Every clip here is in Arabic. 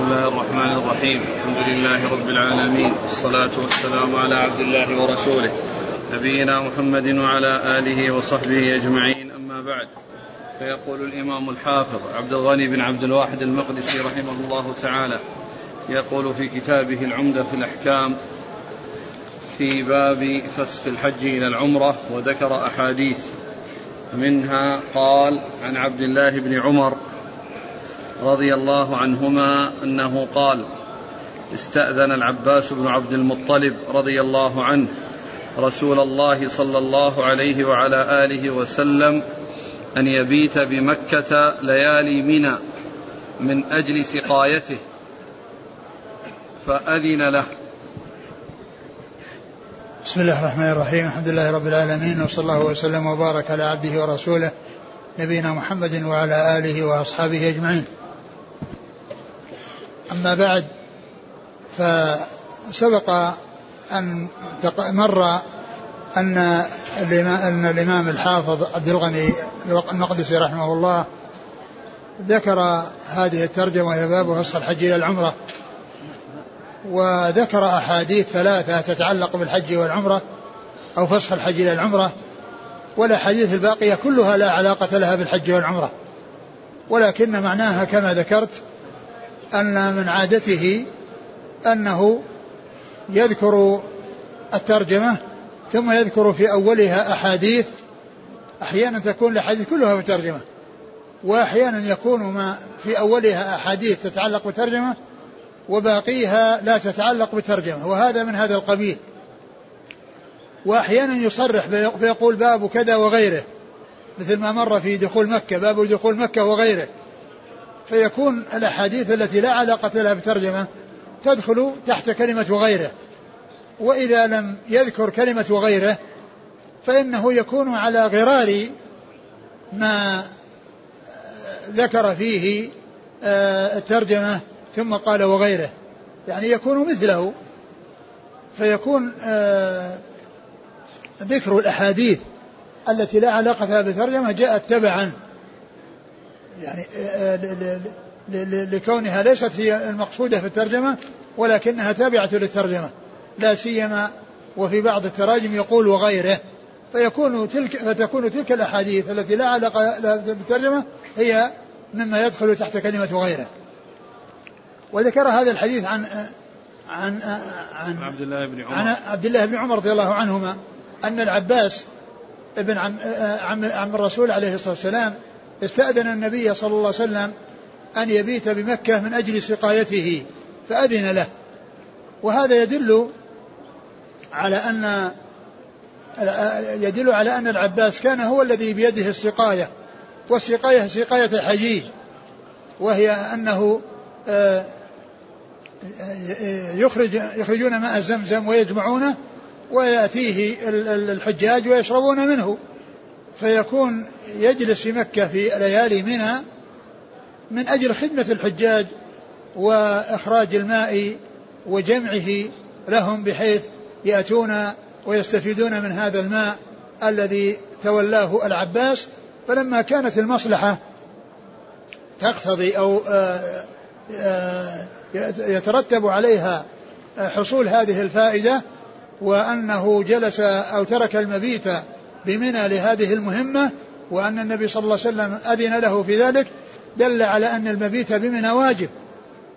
بسم الله الرحمن الرحيم. الحمد لله رب العالمين. والصلاة والسلام على عبد الله ورسوله. نبينا محمد وعلى آله وصحبه أجمعين. أما بعد فيقول الإمام الحافظ عبد الغني بن عبد الواحد المقدسي رحمه الله تعالى يقول في كتابه العمدة في الأحكام في باب فسخ الحج إلى العمرة وذكر أحاديث. منها قال عن عبد الله بن عمر رضي الله عنهما أنه قال استأذن العباس بن عبد المطلب رضي الله عنه رسول الله صلى الله عليه وعلى آله وسلم أن يبيت بمكة ليالي منى من أجل سقايته فأذن له. بسم الله الرحمن الرحيم. الحمد لله رب العالمين وصلى الله وسلم وبارك على عبده ورسوله نبينا محمد وعلى آله وأصحابه أجمعين. أما بعد فسبق أن مر أن أن الإمام الحافظ عبد الغني المقدسي رحمه الله ذكر هذه الترجمة وهي باب فسخ الحج إلى العمرة وذكر أحاديث ثلاثة تتعلق بالحج والعمرة أو فسخ الحج إلى العمرة والأحاديث الباقية كلها لا علاقة لها بالحج والعمرة ولكن معناها كما ذكرت أن من عادته أنه يذكر الترجمة ثم يذكر في أولها أحاديث. أحيانا تكون الأحاديث كلها في الترجمة وأحيانا يكون ما في أولها أحاديث تتعلق بالترجمة وباقيها لا تتعلق بالترجمة وهذا من هذا القبيل. وأحيانا يصرح فيقول باب كذا وغيره مثل ما مر في دخول مكة باب دخول مكة وغيره. فيكون الأحاديث التي لا علاقة لها بالترجمة تدخل تحت كلمة وغيره. وإذا لم يذكر كلمة وغيره فإنه يكون على غرار ما ذكر فيه آه، الترجمة ثم قال وغيره. يعني يكون مثله. فيكون آه، ذكر الأحاديث التي لا علاقة لها بالترجمة جاءت تبعا. يعني آه، آه، لكونها ليست هي المقصودة في الترجمة ولكنها تابعة للترجمة. لا سيما وفي بعض التراجم يقول وغيره. فيكون تلك فتكون تلك الأحاديث التي لا علاقة لها بالترجمه هي مما يدخل تحت كلمة وغيره. وذكر هذا الحديث عن عن عن عبد الله بن عمر. عن عبد الله بن عمر رضي الله عنهما أن العباس ابن عم عم, عم الرسول عليه الصلاة والسلام استأذن النبي صلى الله عليه وسلم أن يبيت بمكة من أجل سقايته فأذن له. وهذا يدل على أن يدل على أن العباس كان هو الذي بيده السقاية والسقاية سقاية الحجيج وهي أنه آه، يخرج يخرجون ماء زمزم ويجمعونه ويأتيه الحجاج ويشربون منه. فيكون يجلس في مكة في ليالي منى من أجل خدمة الحجاج وإخراج الماء وجمعه لهم بحيث يأتون ويستفيدون من هذا الماء الذي تولاه العباس. فلما كانت المصلحة تقتضي أو آه، آه، يترتب عليها حصول هذه الفائدة وأنه جلس أو ترك المبيت بمنى لهذه المهمة وأن النبي صلى الله عليه وسلم أذن له في ذلك دل على أن المبيت بمنى واجب.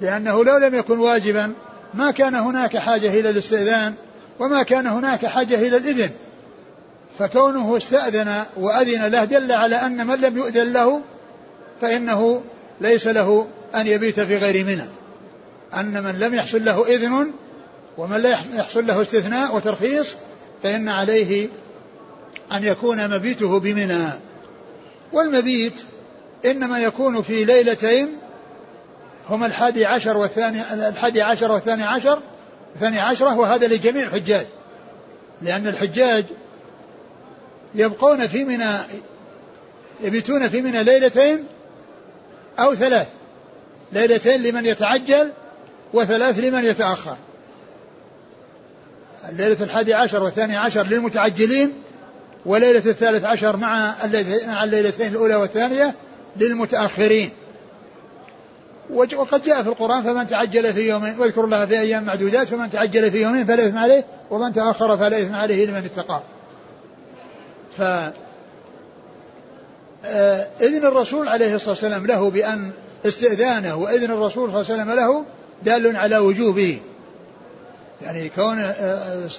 لأنه لو لم يكن واجبا ما كان هناك حاجة إلى الاستئذان وما كان هناك حاجة إلى الإذن. فكونه استأذن وأذن له دل على أن من لم يؤذن له فإنه ليس له أن يبيت في غير منى. أن من لم يحصل له إذن ومن لا يحصل له استثناء وترخيص فإن عليه أن يكون مبيته بمنى. والمبيت إنما يكون في ليلتين هما الحادي عشر والثاني الحادي عشر والثاني عشر الثاني عشرة وهذا لجميع الحجاج. لأن الحجاج يبقون في منى يبيتون في منى ليلتين أو ثلاث. ليلتين لمن يتعجل وثلاث لمن يتأخر. الليلة الحادي عشر والثاني عشر للمتعجلين وليلة الثالث عشر مع الليلتين الأولى والثانية للمتأخرين. وقد جاء في القرآن فمن تعجل في يومين واذكر الله في أيام معدودات فمن تعجل في يومين فلا إثم عليه ومن تأخر فلا إثم عليه لمن اتقى. ف آه، إذن الرسول عليه الصلاة والسلام له بأن استئذانه وإذن الرسول صلى الله عليه وسلم له دال على وجوبه. يعني كون آه، آه،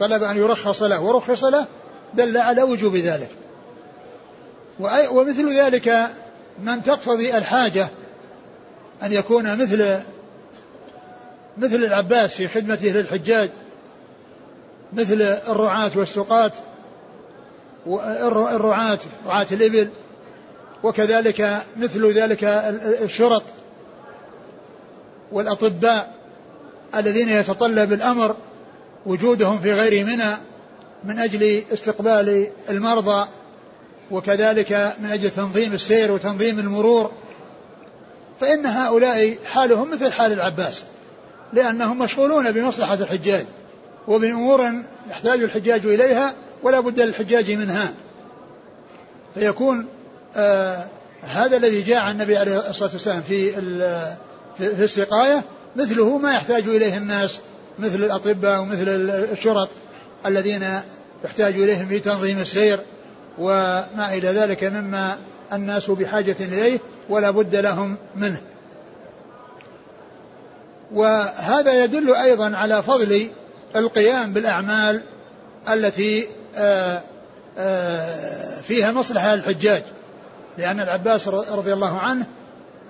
طلب أن يرخص له ورخص له دل على وجوب ذلك. ومثل ذلك من تقتضي الحاجة أن يكون مثل مثل العباس في خدمته للحجاج مثل الرعاة والسقاة الرعاة رعاة الإبل وكذلك مثل ذلك الشرط والأطباء الذين يتطلب الأمر وجودهم في غير منى من أجل استقبال المرضى وكذلك من أجل تنظيم السير وتنظيم المرور. فإن هؤلاء حالهم مثل حال العباس لأنهم مشغولون بمصلحة الحجاج وبأمور يحتاج الحجاج إليها ولا بد للحجاج منها. فيكون آه هذا الذي جاء عن النبي عليه الصلاة والسلام في في السقاية مثله ما يحتاج إليه الناس مثل الأطباء ومثل الشرط الذين يحتاج إليهم في تنظيم السير وما إلى ذلك مما الناس بحاجة إليه ولا بد لهم منه. وهذا يدل أيضا على فضل القيام بالأعمال التي آه، آه، فيها مصلحة للحجاج لأن العباس رضي الله عنه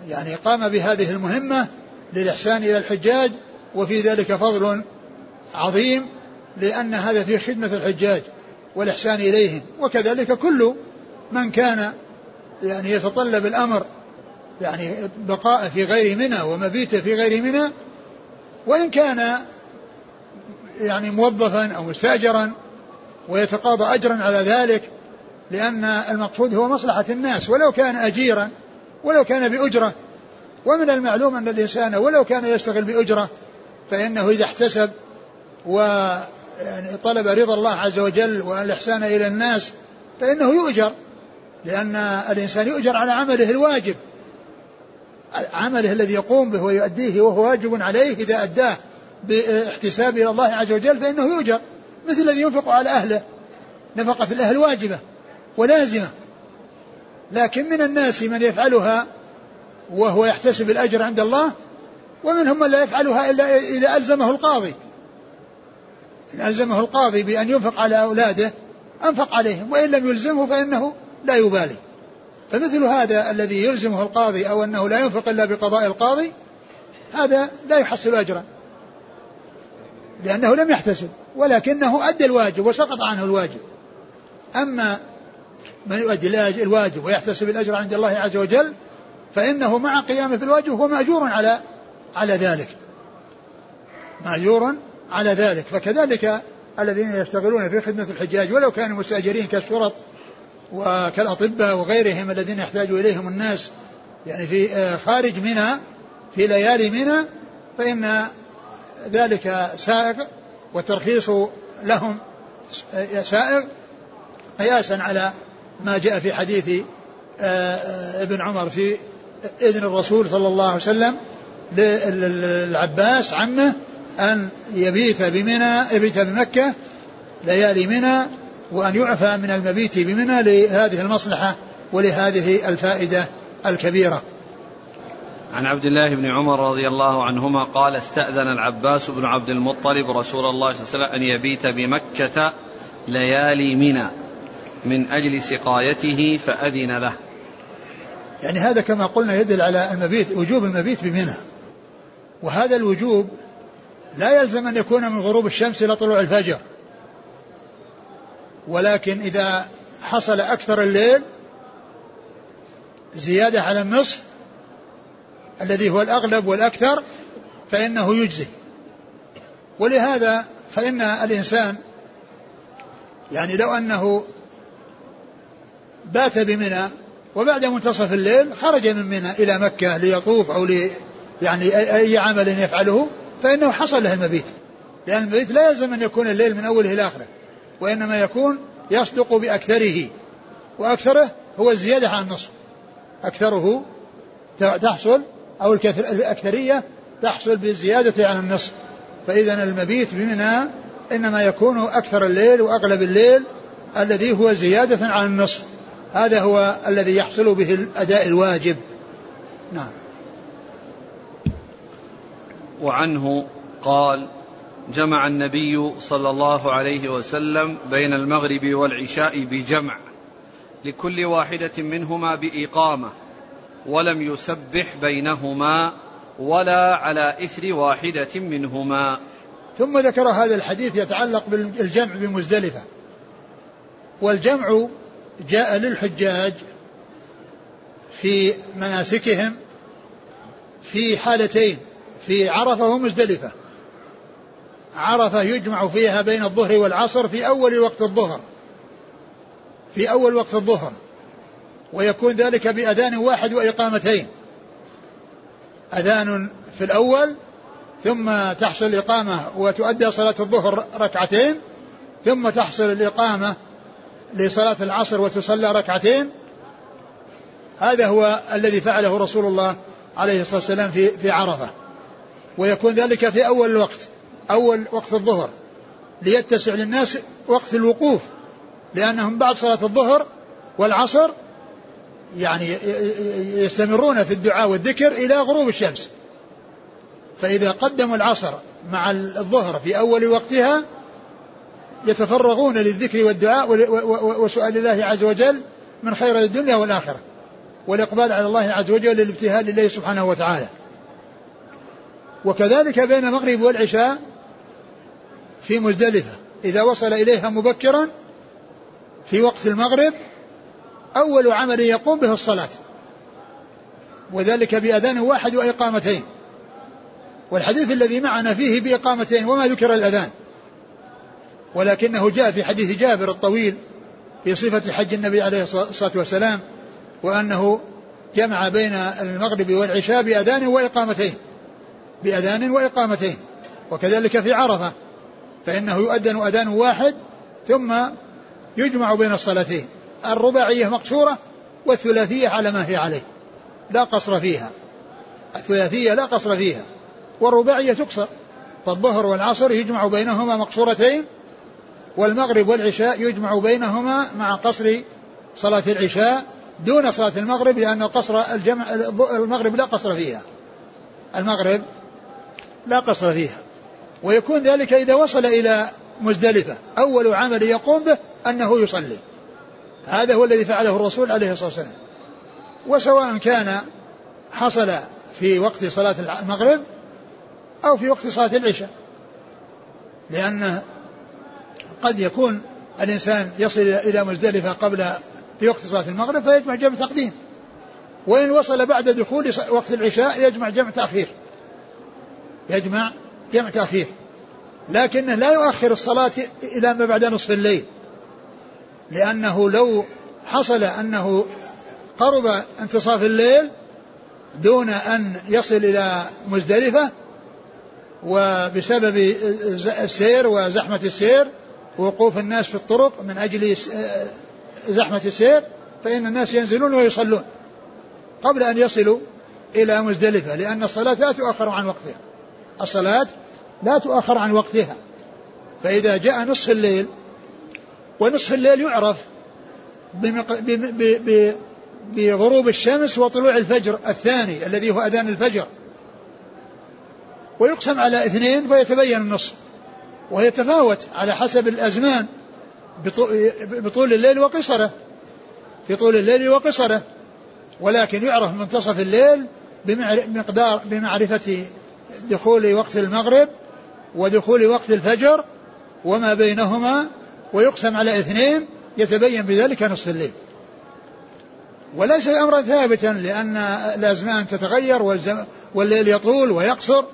يعني قام بهذه المهمة للإحسان إلى الحجاج وفي ذلك فضل عظيم لأن هذا في خدمة الحجاج والإحسان إليهم. وكذلك كل من كان يعني يتطلب الأمر يعني بقاء في غير منى ومبيت في غير منى وإن كان يعني موظفا أو مستأجرا ويتقاضى أجرا على ذلك لأن المقصود هو مصلحة الناس. ولو كان أجيرا ولو كان بأجرة ومن المعلوم أن الإنسان ولو كان يشتغل بأجرة فإنه إذا احتسب و يعني طلب رضا الله عز وجل والإحسان إلى الناس فإنه يؤجر لأن الإنسان يؤجر على عمله الواجب. عمله الذي يقوم به ويؤديه وهو واجب عليه إذا أداه باحتساب إلى الله عز وجل فإنه يؤجر مثل الذي ينفق على أهله. نفقة الأهل واجبة ولازمة. لكن من الناس من يفعلها وهو يحتسب الأجر عند الله ومنهم من لا يفعلها إلا إذا ألزمه القاضي. ألزمه القاضي بأن ينفق على أولاده أنفق عليهم وإن لم يلزمه فإنه لا يبالي. فمثل هذا الذي يلزمه القاضي أو أنه لا ينفق إلا بقضاء القاضي هذا لا يحصل أجرا. لأنه لم يحتسب ولكنه أدى الواجب وسقط عنه الواجب. أما من يؤدي الواجب ويحتسب الأجر عند الله عز وجل فإنه مع قيامه بالواجب هو مأجور على على ذلك. مأجور على ذلك. فكذلك الذين يشتغلون في خدمة الحجاج ولو كانوا مستأجرين كالشرط وكالأطباء وغيرهم الذين يحتاج إليهم الناس يعني في آه، خارج منى في ليالي منى فإن ذلك سائغ والترخيص لهم سائغ قياسا على ما جاء في حديث آه، ابن عمر في إذن الرسول صلى الله عليه وسلم للعباس عمه أن يبيت بمنى يبيت بمكة ليالي منى وأن يعفى من المبيت بمنى لهذه المصلحة ولهذه الفائدة الكبيرة. عن عبد الله بن عمر رضي الله عنهما قال استأذن العباس بن عبد المطلب رسول الله صلى الله عليه وسلم أن يبيت بمكة ليالي منى من أجل سقايته فأذن له. يعني هذا كما قلنا يدل على المبيت وجوب المبيت بمنى. وهذا الوجوب لا يلزم أن يكون من غروب الشمس إلى طلوع الفجر. ولكن إذا حصل أكثر الليل زيادة على النصف الذي هو الأغلب والأكثر فإنه يجزي. ولهذا فإن الإنسان يعني لو أنه بات بمنى وبعد منتصف الليل خرج من منى إلى مكة ليطوف أو لي يعني أي عمل يفعله فإنه حصل له المبيت. لأن المبيت لا يلزم أن يكون الليل من أوله إلى آخره وإنما يكون يصدق بأكثره وأكثره هو الزيادة عن النصف. أكثره تحصل أو الأكثرية تحصل بالزيادة عن النصف. فإذا المبيت بمنى إنما يكون أكثر الليل وأغلب الليل الذي هو زيادة عن النصف. هذا هو الذي يحصل به الأداء الواجب. نعم. وعنه قال جمع النبي صلى الله عليه وسلم بين المغرب والعشاء بجمع لكل واحدة منهما بإقامة ولم يسبح بينهما ولا على إثر واحدة منهما. ثم ذكر هذا الحديث يتعلق بالجمع بمزدلفة. والجمع جاء للحجاج في مناسكهم في حالتين في عرفة ومزدلفة. عرفة يجمع فيها بين الظهر والعصر في أول وقت الظهر. في أول وقت الظهر. ويكون ذلك بأذان واحد وإقامتين. أذان في الأول ثم تحصل الإقامة وتؤدى صلاة الظهر ركعتين ثم تحصل الإقامة لصلاة العصر وتصلى ركعتين. هذا هو الذي فعله رسول الله عليه الصلاة والسلام في في عرفة. ويكون ذلك في أول الوقت أول وقت الظهر ليتسع للناس وقت الوقوف لأنهم بعد صلاة الظهر والعصر يعني يستمرون في الدعاء والذكر إلى غروب الشمس. فإذا قدموا العصر مع الظهر في أول وقتها يتفرغون للذكر والدعاء وسؤال الله عز وجل من خير الدنيا والآخرة والإقبال على الله عز وجل للابتهال لله سبحانه وتعالى. وكذلك بين المغرب والعشاء في مزدلفة. إذا وصل إليها مبكرا في وقت المغرب أول عمل يقوم به الصلاة. وذلك بأذان واحد وإقامتين. والحديث الذي معنا فيه بإقامتين وما ذكر الأذان. ولكنه جاء في حديث جابر الطويل في صفة حج النبي عليه الصلاة والسلام وأنه جمع بين المغرب والعشاء بأذان وإقامتين. بأذان وإقامتين وكذلك في عرفة فإنه يؤذن أذان واحد ثم يجمع بين الصلاتين الرباعية مقصورة والثلاثية على ما هي عليه لا قصر فيها الثلاثية لا قصر فيها والرباعية تقصر فالظهر والعصر يجمع بينهما مقصورتين والمغرب والعشاء يجمع بينهما مع قصر صلاة العشاء دون صلاة المغرب لأن القصر الجمع المغرب لا قصر فيها المغرب لا قصر فيها. ويكون ذلك إذا وصل إلى مزدلفة. أول عمل يقوم به أنه يصلي. هذا هو الذي فعله الرسول عليه الصلاة والسلام. وسواء كان حصل في وقت صلاة المغرب أو في وقت صلاة العشاء. لأن قد يكون الإنسان يصل إلى مزدلفة قبل في وقت صلاة المغرب فيجمع جمع تقديم. وإن وصل بعد دخول وقت العشاء يجمع جمع تأخير. يجمع جمع تأخير. لكنه لا يؤخر الصلاة إلى ما بعد نصف الليل. لأنه لو حصل أنه قرب انتصاف الليل دون أن يصل إلى مزدلفة وبسبب السير وزحمة السير ووقوف الناس في الطرق من أجل زحمة السير فإن الناس ينزلون ويصلون قبل أن يصلوا إلى مزدلفة لأن الصلاة لا تؤخر عن وقتها. الصلاة لا تؤخر عن وقتها. فإذا جاء نصف الليل ونصف الليل يعرف بغروب الشمس وطلوع الفجر الثاني الذي هو أذان الفجر. ويقسم على اثنين فيتبين النصف ويتفاوت على حسب الأزمان بطول الليل وقصره في طول الليل وقصره ولكن يعرف منتصف الليل بمقدار بمعرفة دخول وقت المغرب ودخول وقت الفجر وما بينهما ويقسم على اثنين يتبين بذلك نصف الليل. وليس أمرا ثابتا لأن الأزمان تتغير والليل يطول ويقصر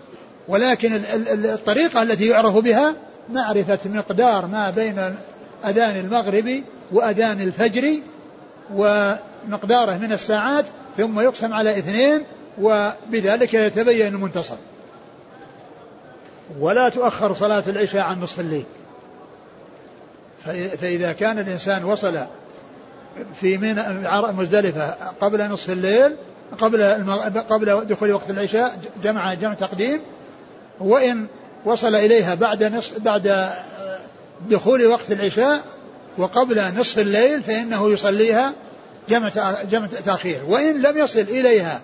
ولكن الطريقة التي يعرف بها معرفة مقدار ما بين أذان المغرب وأذان الفجر ومقداره من الساعات ثم يقسم على اثنين وبذلك يتبين المنتصف. ولا تؤخر صلاة العشاء عن نصف الليل. فإذا كان الإنسان وصل في مزدلفة قبل نصف الليل قبل قبل دخول وقت العشاء جمع جمع تقديم وإن وصل إليها بعد نصف بعد دخول وقت العشاء وقبل نصف الليل فإنه يصليها جمع جمع تأخير. وإن لم يصل إليها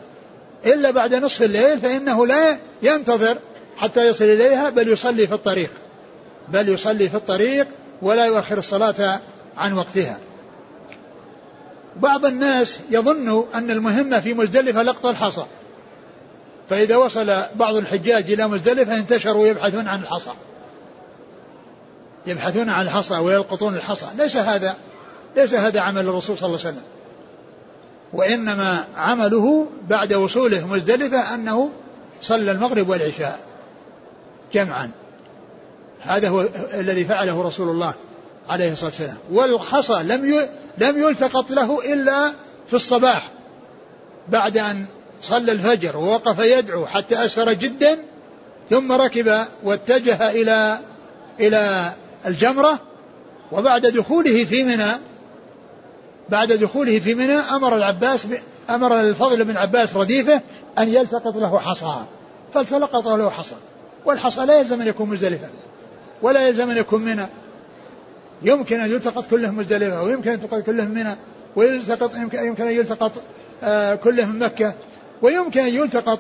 إلا بعد نصف الليل فإنه لا ينتظر حتى يصل إليها بل يصلي في الطريق. بل يصلي في الطريق ولا يؤخر الصلاة عن وقتها. بعض الناس يظن أن المهمة في مزدلفة لقط الحصى. فإذا وصل بعض الحجاج إلى مزدلفة انتشروا يبحثون عن الحصى. يبحثون عن الحصى ويلقطون الحصى. ليس هذا ليس هذا عمل الرسول صلى الله عليه وسلم. وإنما عمله بعد وصوله مزدلفة أنه صلى المغرب والعشاء. جمعا. هذا هو الذي فعله رسول الله عليه الصلاة والسلام. والحصى لم لم يلتقط له إلا في الصباح بعد أن صلى الفجر ووقف يدعو حتى أسفر جدا ثم ركب واتجه إلى إلى الجمرة وبعد دخوله في منى بعد دخوله في منى أمر العباس أمر الفضل بن عباس رديفه أن يلتقط له حصى. فالتلقط له حصى. والحصى لا يلزم أن يكون مزدلفا ولا يلزم أن يكون منى. يمكن أن يلتقط كله مزدلفة ويمكن أن يلتقط كله منى ويلتقط يمكن أن يلتقط آه كله من مكة ويمكن أن يلتقط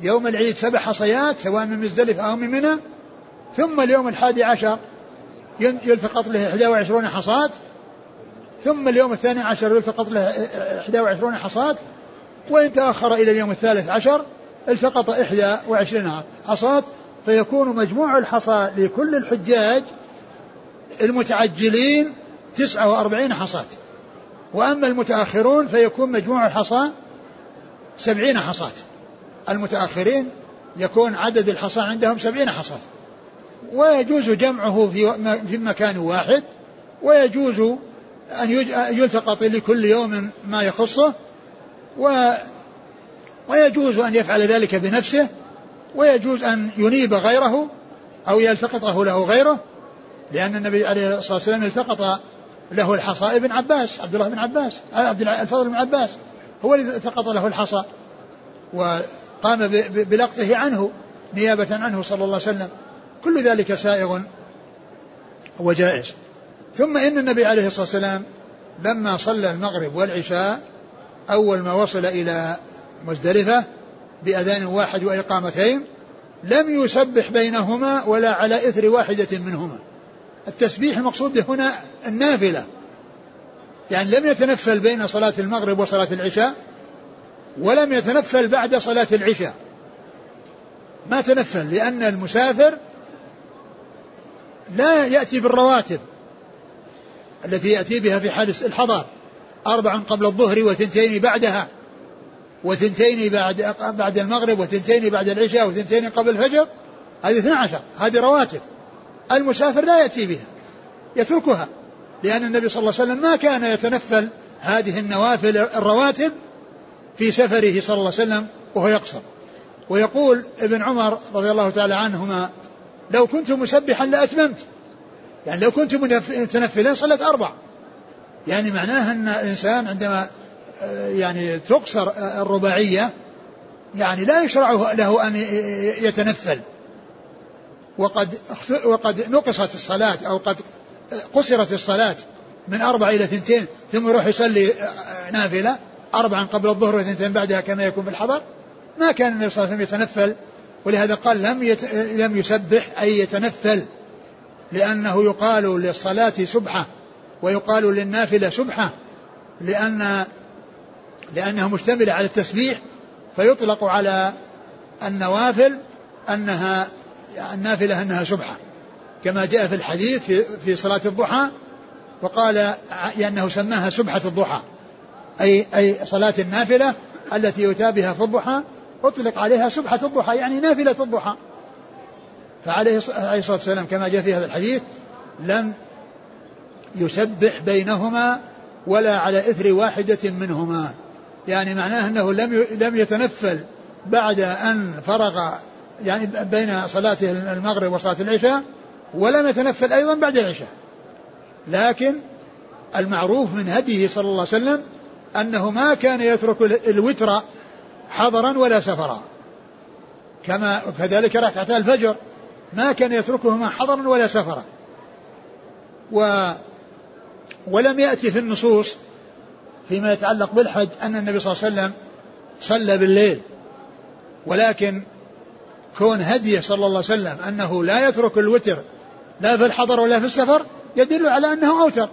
يوم العيد سبع حصيات سواء من مزدلفة أو من منى. ثم اليوم الحادي عشر يلتقط له 21 حصاة. ثم اليوم الثاني عشر يلتقط له 21 حصاة. وإن تأخر إلى اليوم الثالث عشر التقط 21 حصاة فيكون مجموع الحصى لكل الحجاج المتعجلين 49 حصاة. وأما المتأخرون فيكون مجموع الحصى سبعين حصاة. المتأخرين يكون عدد الحصى عندهم سبعين حصاة. ويجوز جمعه في في مكان واحد. ويجوز أن يلتقط لكل يوم ما يخصه. و ويجوز أن يفعل ذلك بنفسه ويجوز أن ينيب غيره أو يلتقطه له غيره لأن النبي عليه الصلاة والسلام التقط له الحصى ابن عباس عبد الله بن عباس عبد الفضل بن عباس هو الذي التقط له الحصى وقام بلقطه عنه نيابة عنه صلى الله عليه وسلم. كل ذلك سائغ وجائز. ثم إن النبي عليه الصلاة والسلام لما صلى المغرب والعشاء أول ما وصل إلى مزدلفة بأذان واحد وإقامتين لم يسبح بينهما ولا على إثر واحدة منهما. التسبيح المقصود هنا النافلة. يعني لم يتنفل بين صلاة المغرب وصلاة العشاء ولم يتنفل بعد صلاة العشاء. ما تنفل لأن المسافر لا يأتي بالرواتب التي يأتي بها في حال الحضر أربع قبل الظهر وثنتين بعدها. وثنتين بعد بعد المغرب وثنتين بعد العشاء وثنتين قبل الفجر هذه 12 هذه رواتب. المسافر لا يأتي بها يتركها لأن النبي صلى الله عليه وسلم ما كان يتنفل هذه النوافل الرواتب في سفره صلى الله عليه وسلم وهو يقصر. ويقول ابن عمر رضي الله تعالى عنهما لو كنت مسبحا لأتممت. يعني لو كنت متنفلا صلت أربع. يعني معناه أن الإنسان عندما يعني تقصر الرباعية يعني لا يشرع له أن يتنفل. وقد وقد نقصت الصلاة أو قد قصرت الصلاة من أربع إلى ثنتين ثم يروح يصلي نافلة أربعا قبل الظهر وثنتين بعدها كما يكون في الحضر. ما كان النبي صلى الله عليه وسلم يتنفل ولهذا قال لم يت... لم يسبح أي يتنفل لأنه يقال للصلاة سبحة ويقال للنافلة سبحة لأن لأنها مشتملة على التسبيح فيطلق على النوافل أنها النافلة أنها سبحة كما جاء في الحديث في, في صلاة الضحى وقال لأنه سماها سبحة الضحى أي أي صلاة النافلة التي يؤتى بها في الضحى أطلق عليها سبحة الضحى يعني نافلة الضحى. فعليه الصلاة والسلام كما جاء في هذا الحديث لم يسبح بينهما ولا على إثر واحدة منهما. يعني معناه أنه لم لم يتنفل بعد أن فرغ يعني بين صلاة المغرب وصلاة العشاء ولم يتنفل أيضا بعد العشاء. لكن المعروف من هديه صلى الله عليه وسلم أنه ما كان يترك الوتر حضرا ولا سفرا. كما كذلك ركعتا الفجر ما كان يتركهما حضرا ولا سفرا. و ولم يأتي في النصوص فيما يتعلق بالحج أن النبي صلى الله عليه وسلم صلى بالليل. ولكن كون هديه صلى الله عليه وسلم أنه لا يترك الوتر لا في الحضر ولا في السفر يدل على أنه أوتر.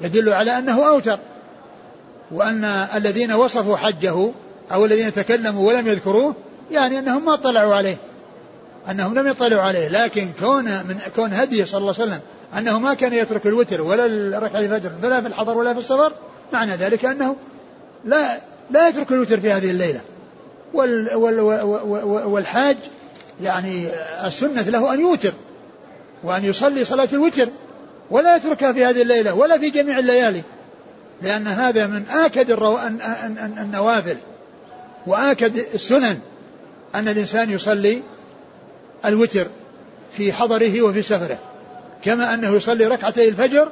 يدل على أنه أوتر. وأن الذين وصفوا حجه أو الذين تكلموا ولم يذكروه يعني أنهم ما اطلعوا عليه. أنهم لم يطلعوا عليه لكن كون من كون هديه صلى الله عليه وسلم أنه ما كان يترك الوتر ولا ركعة الفجر فلا في الحضر ولا في السفر معنى ذلك أنه لا لا يترك الوتر في هذه الليلة وال وال والحاج يعني السنة له أن يوتر وأن يصلي صلاة الوتر ولا يتركها في هذه الليلة ولا في جميع الليالي لأن هذا من آكد. النوافل وآكد السنن أن الإنسان يصلي الوتر في حضره وفي سفره كما أنه يصلي ركعتي الفجر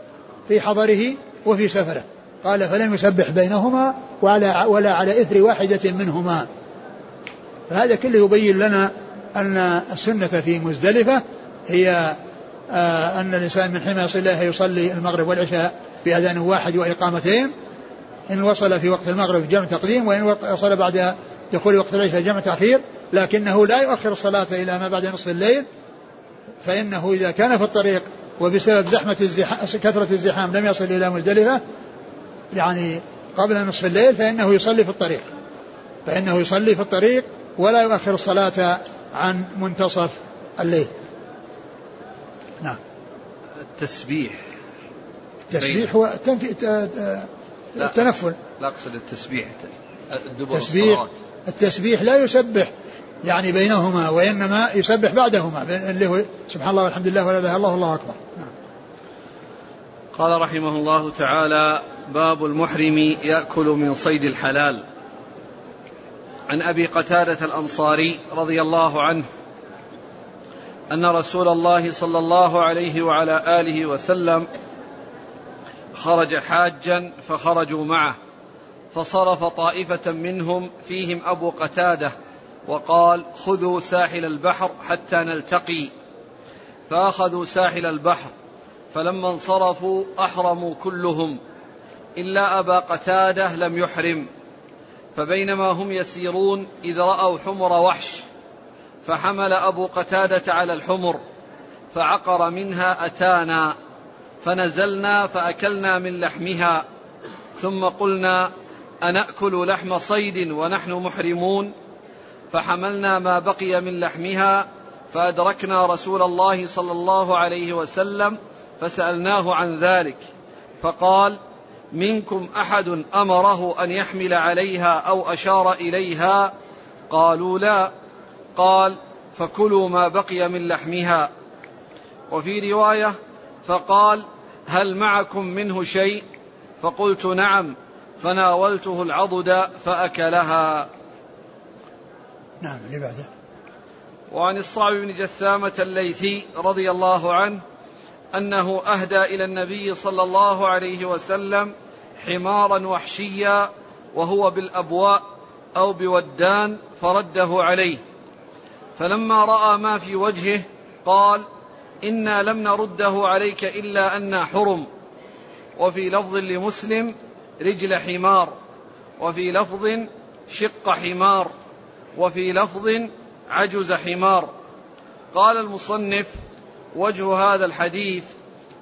في حضره وفي سفره. قال فلم يسبح بينهما وعلى ولا على إثر واحدة منهما. فهذا كله يبين لنا أن السنة في مزدلفة هي آه أن الإنسان من حين يصل إليها يصلي المغرب والعشاء بأذان واحد وإقامتين إن وصل في وقت المغرب جمع تقديم وإن وصل بعد دخول وقت العشاء جمع تأخير لكنه لا يؤخر الصلاة إلى ما بعد نصف الليل فإنه إذا كان في الطريق وبسبب زحمة الزحام كثرة الزحام لم يصل إلى مزدلفة يعني قبل نصف الليل فإنه يصلي في الطريق. فإنه يصلي في الطريق ولا يؤخر الصلاة عن منتصف الليل. نعم. التسبيح. التسبيح هو التنفل لا. أقصد التسبيح الدبر التسبيح الصلاة. التسبيح لا يسبح يعني بينهما وإنما يسبح بعدهما اللي هو سبحان الله والحمد لله ولا إله إلا الله والله أكبر. قال رحمه الله تعالى باب المحرم يأكل من صيد الحلال عن أبي قتادة الأنصاري رضي الله عنه أن رسول الله صلى الله عليه وعلى آله وسلم خرج حاجا فخرجوا معه فصرف طائفة منهم فيهم أبو قتادة وقال خذوا ساحل البحر حتى نلتقي. فأخذوا ساحل البحر فلما انصرفوا أحرموا كلهم إلا أبا قتادة لم يحرم. فبينما هم يسيرون إذ رأوا حمر وحش فحمل أبو قتادة على الحمر فعقر منها أتانا فنزلنا فأكلنا من لحمها ثم قلنا أنأكل لحم صيد ونحن محرمون؟ فحملنا ما بقي من لحمها فأدركنا رسول الله صلى الله عليه وسلم فسألناه عن ذلك. فقال منكم أحد أمره أن يحمل عليها أو أشار إليها؟ قالوا لا. قال فكلوا ما بقي من لحمها. وفي رواية فقال هل معكم منه شيء؟ فقلت نعم. فناولته العضد فأكلها. نعم اللي بعده. وعن الصعب بن جثامة الليثي رضي الله عنه أنه أهدى إلى النبي صلى الله عليه وسلم حمارا وحشيا وهو بالأبواء أو بودان فرده عليه. فلما رأى ما في وجهه قال إنا لم نرده عليك إلا أنا حرم. وفي لفظ لمسلم رجل حمار وفي لفظ شق حمار وفي لفظ عجز حمار. قال المصنف وجه هذا الحديث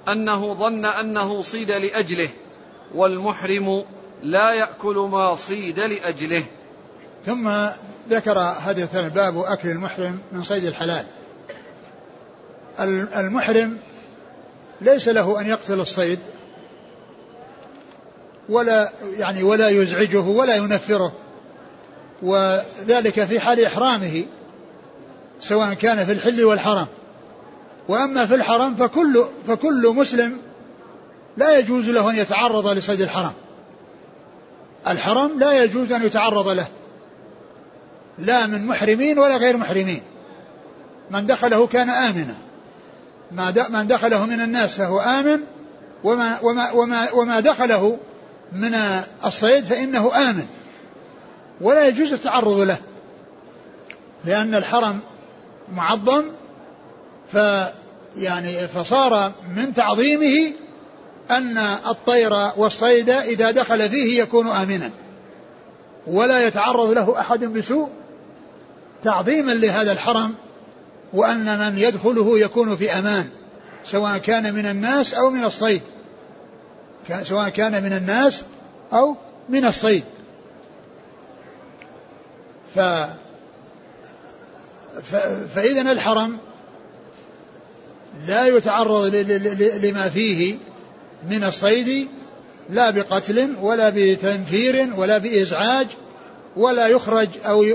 أنه ظن أنه صيد لأجله والمحرم لا يأكل ما صيد لأجله. ثم ذكر هذا الباب أكل المحرم من صيد الحلال. المحرم ليس له أن يقتل الصيد ولا يعني ولا يزعجه ولا ينفره. وذلك في حال إحرامه سواء كان في الحل والحرم وأما في الحرم فكل فكل مسلم لا يجوز له أن يتعرض لصيد الحرم الحرم لا يجوز أن يتعرض له لا من محرمين ولا غير محرمين. من دخله كان آمنا. من دخله من الناس فهو آمن وما, وما, وما, وما دخله من الصيد فإنه آمن. ولا يجوز التعرض له. لأن الحرم معظم ف يعني فصار من تعظيمه أن الطير والصيد إذا دخل فيه يكون آمنا. ولا يتعرض له أحد بسوء تعظيما لهذا الحرم وأن من يدخله يكون في أمان سواء كان من الناس أو من الصيد. سواء كان من الناس أو من الصيد. ف فإذا الحرم لا يتعرض لما فيه من الصيد لا بقتل ولا بتنفير ولا بإزعاج ولا يخرج أو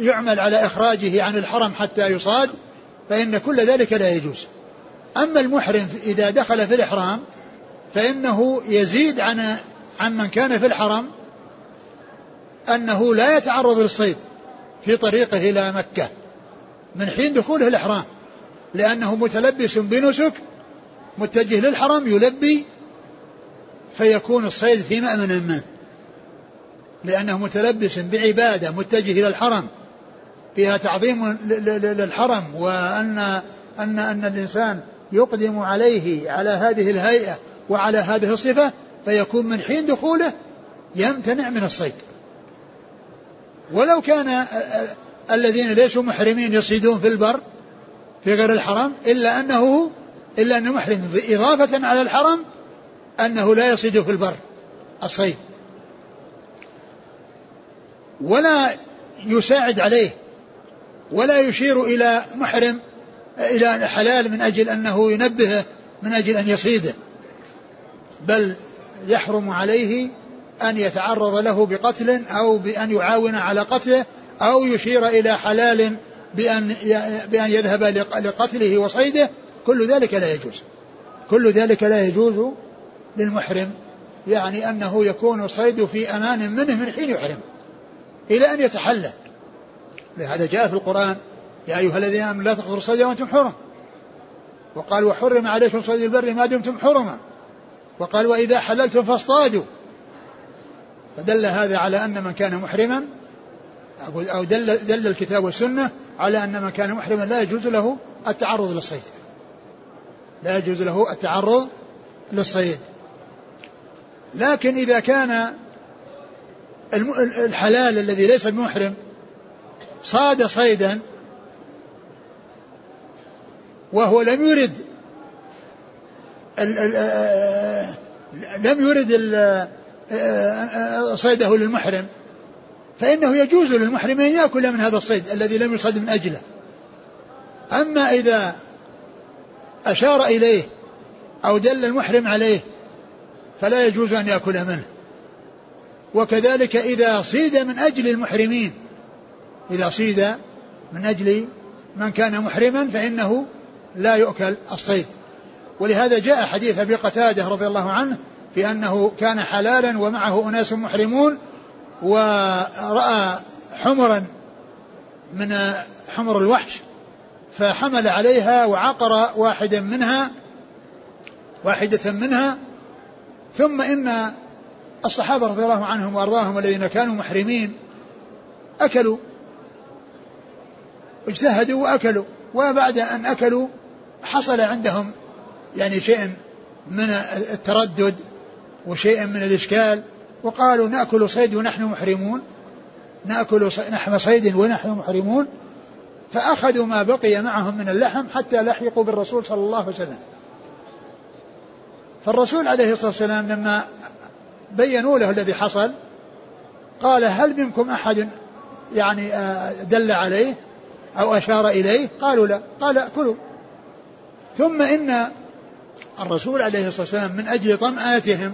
يعمل على إخراجه عن الحرم حتى يصاد فإن كل ذلك لا يجوز. أما المحرم إذا دخل في الإحرام فإنه يزيد عن عن من كان في الحرم أنه لا يتعرض للصيد في طريقه إلى مكة من حين دخوله الإحرام لأنه متلبس بنسك متجه للحرم يلبي فيكون الصيد في مأمن منه لأنه متلبس بعبادة متجه إلى الحرم فيها تعظيم للحرم وأن أن أن الإنسان يقدم عليه على هذه الهيئة وعلى هذه الصفة فيكون من حين دخوله يمتنع من الصيد. ولو كان الذين ليسوا محرمين يصيدون في البر في غير الحرم إلا أنه إلا أنه محرم إضافة على الحرم أنه لا يصيد في البر الصيد. ولا يساعد عليه ولا يشير إلى محرم إلى حلال من أجل أنه ينبهه من أجل أن يصيده. بل يحرم عليه أن يتعرض له بقتل أو بأن يعاون على قتله أو يشير إلى حلال بأن بأن يذهب لقتله وصيده. كل ذلك لا يجوز. كل ذلك لا يجوز للمحرم. يعني أنه يكون الصيد في أمان منه من حين يحرم إلى أن يتحلى. لهذا جاء في القرآن يا أيها الذين آمنوا لا تقتلوا الصيد وأنتم حرم. وقال وحرم عليكم صيد البر ما دمتم حرما. وقال وإذا حللتم فاصطادوا. فدل هذا على أن من كان محرما أو دل, دل الكتاب والسنة على أن من كان محرما لا يجوز له التعرض للصيد. لا يجوز له التعرض للصيد. لكن إذا كان الحلال الذي ليس بمحرم صاد صيدا وهو لم يرد ال ال لم يرد صيده للمحرم. فإنه يجوز للمحرم أن يأكل من هذا الصيد الذي لم يصد من أجله. أما إذا أشار إليه أو دل المحرم عليه فلا يجوز أن يأكل منه. وكذلك إذا صيد من أجل المحرمين إذا صيد من أجل من كان محرما فإنه لا يؤكل الصيد. ولهذا جاء حديث أبي قتادة رضي الله عنه في أنه كان حلالا ومعه أناس محرمون ورأى حمرا من حمر الوحش فحمل عليها وعقر واحدا منها واحدة منها ثم إن الصحابة رضي الله عنهم وأرضاهم الذين كانوا محرمين أكلوا اجتهدوا وأكلوا وبعد أن أكلوا حصل عندهم يعني شيء من التردد وشيء من الإشكال وقالوا نأكل صيد ونحن محرمون نأكل لحم صيد ونحن محرمون فأخذوا ما بقي معهم من اللحم حتى لحقوا بالرسول صلى الله عليه وسلم. فالرسول عليه الصلاة والسلام لما بينوا له الذي حصل قال هل منكم أحد يعني آه، دل عليه أو أشار إليه؟ قالوا لا. قال كلوا ثم إن الرسول عليه الصلاة والسلام من أجل طمأنتهم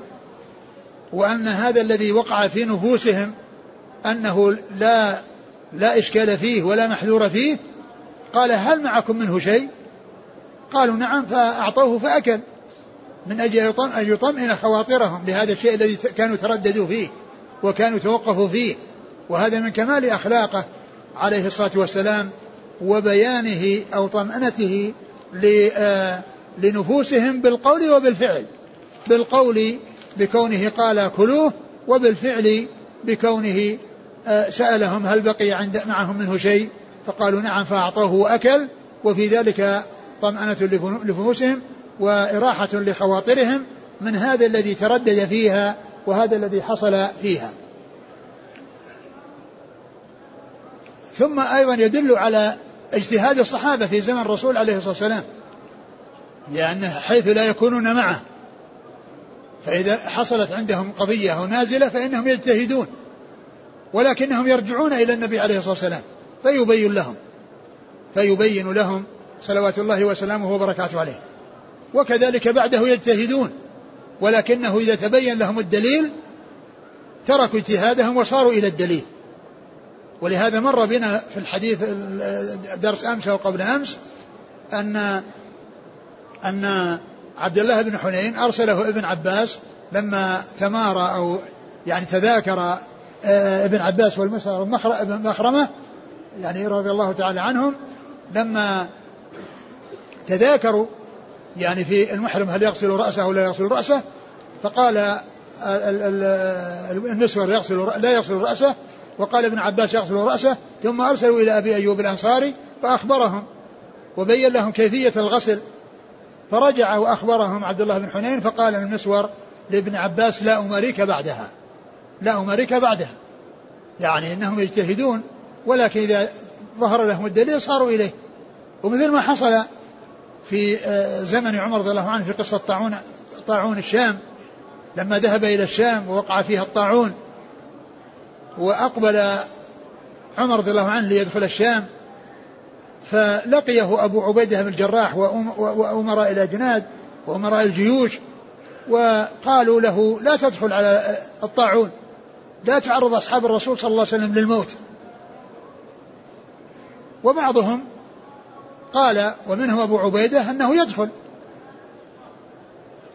وأن هذا الذي وقع في نفوسهم أنه لا لا إشكال فيه ولا محذور فيه قال هل معكم منه شيء؟ قالوا نعم فأعطوه فأكل من أجل أن يطمئن خواطرهم لهذا الشيء الذي كانوا ترددوا فيه وكانوا توقفوا فيه. وهذا من كمال أخلاقه عليه الصلاة والسلام وبيانه أو طمأنته آه، لنفوسهم بالقول وبالفعل. بالقول بكونه قال كلوه وبالفعل بكونه آه، سألهم هل بقي عند معهم منه شيء؟ فقالوا نعم فأعطوه وأكل وفي ذلك طمأنة لفنوسهم وإراحة لخواطرهم من هذا الذي تردد فيها وهذا الذي حصل فيها. ثم أيضا يدل على اجتهاد الصحابة في زمن الرسول عليه الصلاة والسلام. لأن حيث لا يكونون معه. فإذا حصلت عندهم قضية أو نازلة فإنهم يجتهدون ولكنهم يرجعون إلى النبي عليه الصلاة والسلام فيبين لهم فيبين لهم صلوات الله وسلامه وبركاته عليه. وكذلك بعده يجتهدون ولكنه إذا تبين لهم الدليل تركوا اجتهادهم وصاروا إلى الدليل. ولهذا مر بنا في الحديث درس أمس أو قبل أمس أن أن عبد الله بن حنين أرسله ابن عباس لما تمارى أو يعني تذاكر آه، ابن عباس والمسر بن مخرمة يعني رضي الله تعالى عنهم لما تذاكروا يعني في المحرم هل يغسل رأسه أو لا يغسل رأسه فقال المسور يغسل لا يغسل رأسه وقال ابن عباس يغسل رأسه ثم أرسلوا إلى أبي أيوب الأنصاري فأخبرهم وبين لهم كيفية الغسل فرجع وأخبرهم عبد الله بن حنين فقال المسور لابن عباس لا أماريك بعدها. لا أماريك بعدها. يعني إنهم يجتهدون ولكن إذا ظهر لهم الدليل صاروا إليه. ومثل ما حصل في آه، زمن عمر رضي الله عنه في قصة طاعون طاعون الشام. لما ذهب إلى الشام ووقع فيها الطاعون وأقبل عمر رضي الله عنه ليدخل الشام فلقيه أبو عبيدة بن الجراح وأمراء الأجناد وأمراء الجيوش وقالوا له لا تدخل على الطاعون لا تعرض أصحاب الرسول صلى الله عليه وسلم للموت. وبعضهم قال ومنهم أبو عبيدة أنه يدخل.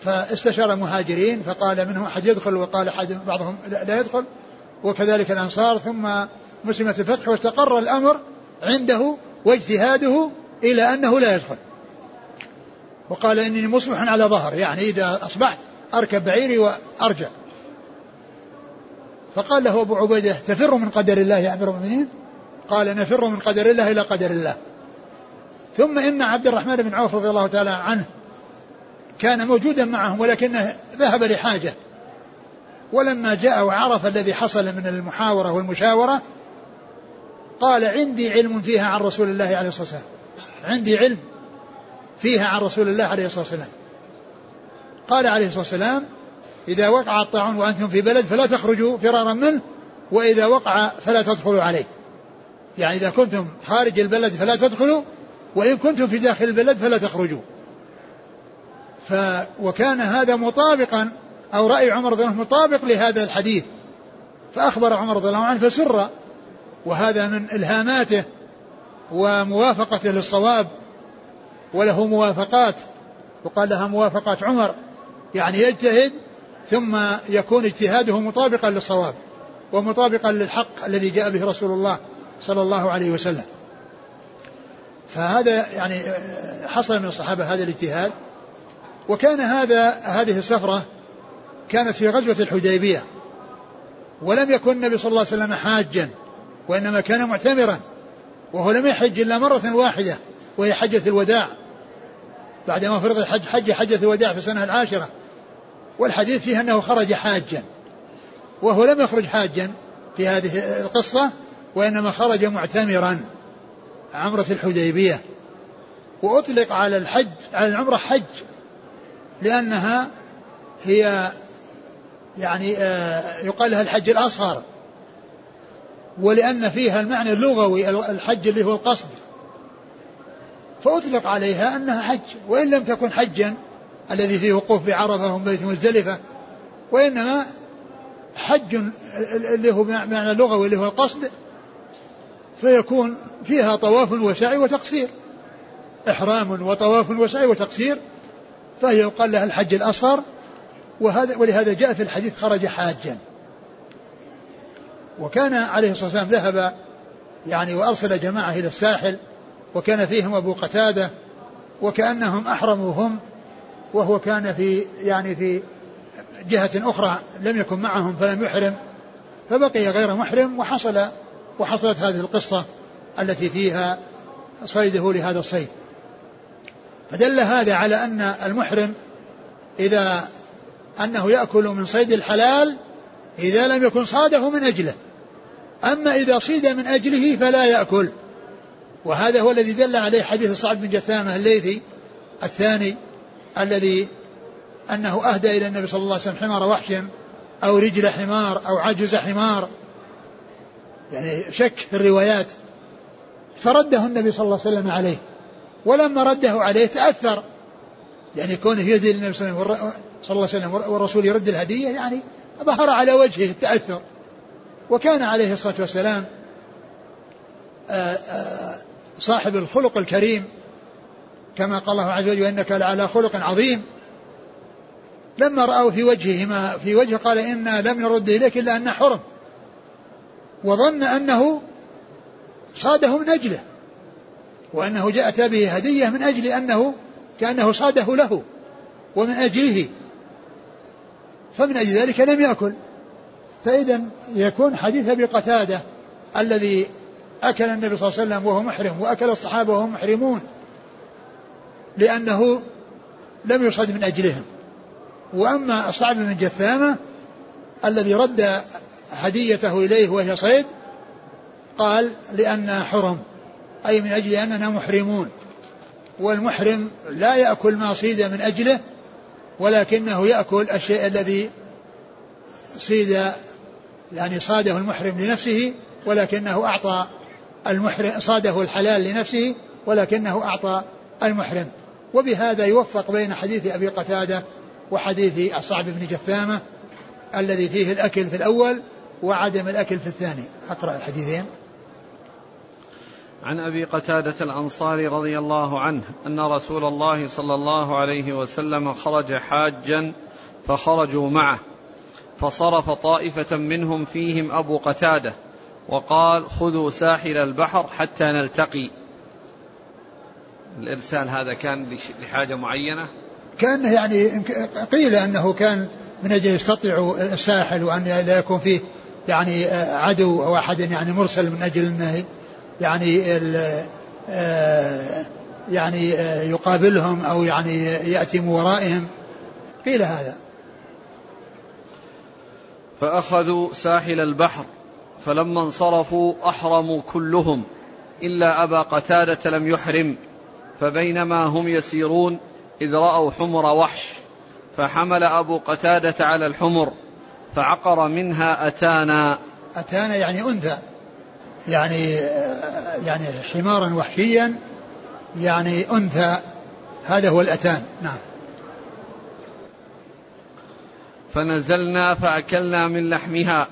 فاستشار المهاجرين فقال منهم أحد يدخل وقال أحد بعضهم لا يدخل وكذلك الأنصار ثم مسلمة الفتح واستقر الأمر عنده واجتهاده إلى أنه لا يدخل. وقال إني مصبح على ظهر يعني إذا أصبحت أركب بعيري وأرجع. فقال له أبو عبيدة تفر من قدر الله يا أمير المؤمنين؟ قال نفر من قدر الله إلى قدر الله. ثم إن عبد الرحمن بن عوف رضي الله تعالى عنه كان موجودا معهم ولكنه ذهب لحاجة. ولما جاء وعرف الذي حصل من المحاورة والمشاورة قال عندي علم فيها عن رسول الله عليه الصلاة والسلام. عندي علم فيها عن رسول الله عليه الصلاة والسلام. قال عليه الصلاة والسلام إذا وقع الطاعون وأنتم في بلد فلا تخرجوا فرارا منه وإذا وقع فلا تدخلوا عليه. يعني إذا كنتم خارج البلد فلا تدخلوا وإن كنتم في داخل البلد فلا تخرجوا. ف وكان هذا مطابقا أو رأي عمر رضي الله عنه مطابق لهذا الحديث. فأخبر عمر رضي الله عنه فسر وهذا من إلهاماته وموافقته للصواب وله موافقات وقال لها موافقات عمر يعني يجتهد ثم يكون اجتهاده مطابقا للصواب ومطابقا للحق الذي جاء به رسول الله صلى الله عليه وسلم. فهذا يعني حصل من الصحابة هذا الاجتهاد. وكان هذا هذه السفرة كانت في غزوة الحديبية ولم يكن النبي صلى الله عليه وسلم حاجا. وإنما كان معتمرا وهو لم يحج إلا مرة واحدة وهي حجة الوداع. بعدما فرض الحج حج حجة الوداع في السنة العاشرة. والحديث فيه أنه خرج حاجا وهو لم يخرج حاجا في هذه القصة وإنما خرج معتمرا عمرة الحديبية. وأطلق على الحج على العمرة حج لأنها هي يعني آه، يقال لها الحج الأصغر. ولأن فيها المعنى اللغوي الحج اللي هو القصد. فأطلق عليها أنها حج وإن لم تكن حجا الذي فيه وقوف بعرفة وبيت مزدلفة وإنما حج اللي هو معنى اللغوي اللي هو القصد فيكون فيها طواف وسعي وتقصير. إحرام وطواف وسعي وتقصير فهي يقال لها الحج الأصغر وهذا ولهذا جاء في الحديث خرج حاجا. وكان عليه الصلاة والسلام ذهب يعني وأرسل جماعة إلى الساحل وكان فيهم أبو قتادة وكأنهم أحرموا هم وهو كان في يعني في جهة أخرى لم يكن معهم فلم يحرم فبقي غير محرم وحصل وحصلت هذه القصة التي فيها صيده لهذا الصيد. فدل هذا على أن المحرم إذا أنه يأكل من صيد الحلال إذا لم يكن صاده من أجله. أما إذا صيد من أجله فلا يأكل. وهذا هو الذي دل عليه حديث صعب بن جثامة الليثي الثاني الذي أنه أهدى إلى النبي صلى الله عليه وسلم حمار وحش أو رجل حمار أو عجز حمار. يعني شك في الروايات. فرده النبي صلى الله عليه وسلم عليه. ولما رده عليه تأثر. يعني كونه يهدي للنبي صلى الله عليه وسلم والرسول يرد الهدية يعني ظهر على وجهه التأثر. وكان عليه الصلاة والسلام آه، آه، صاحب الخلق الكريم كما قال الله عز وجل وإنك لعلى خلق عظيم لما رأوا في وجهه ما في وجهه قال إنا لم نرد إليك إلا أن حرم وظن أنه صاده من أجله وأنه جاء أتى به هدية من أجل أنه كأنه صاده له ومن أجله. فمن أجل ذلك لم يأكل. فإذا يكون حديث أبي قتادة الذي أكل النبي صلى الله عليه وسلم وهو محرم وأكل الصحابة وهم محرمون لأنه لم يصد من أجلهم. وأما الصعب بن جثامة الذي رد هديته إليه وهي صيد قال لأن حرم أي من أجل أننا محرمون. والمحرم لا يأكل ما صيد من أجله ولكنه يأكل الشيء الذي صيد يعني صاده المحرم لنفسه ولكنه أعطى المحرم صاده الحلال لنفسه ولكنه أعطى المحرم. وبهذا يوفق بين حديث أبي قتادة وحديث الصعب بن جثامة الذي فيه الأكل في الأول وعدم الأكل في الثاني. أقرأ الحديثين. عن أبي قتادة الأنصاري رضي الله عنه أن رسول الله صلى الله عليه وسلم خرج حاجا فخرجوا معه. فصرف طائفة منهم فيهم أبو قتادة وقال خذوا ساحل البحر حتى نلتقي. الإرسال هذا كان لحاجة معينة؟ كان يعني قيل أنه كان من أجل يستطيعوا الساحل وأن لا يكون فيه يعني عدو أو أحد يعني مرسل من أجل إنه يعني آه، يعني آه، يقابلهم أو يعني يأتي من ورائهم. قيل هذا. فأخذوا ساحل البحر فلما انصرفوا أحرموا كلهم إلا أبا قتادة لم يحرم فبينما هم يسيرون إذ رأوا حمر وحش فحمل أبو قتادة على الحمر فعقر منها أتانا. أتانا يعني أنثى يعني يعني حمارا وحشيا يعني أنثى هذا هو الأتان نعم. فنزلنا فأكلنا من لحمها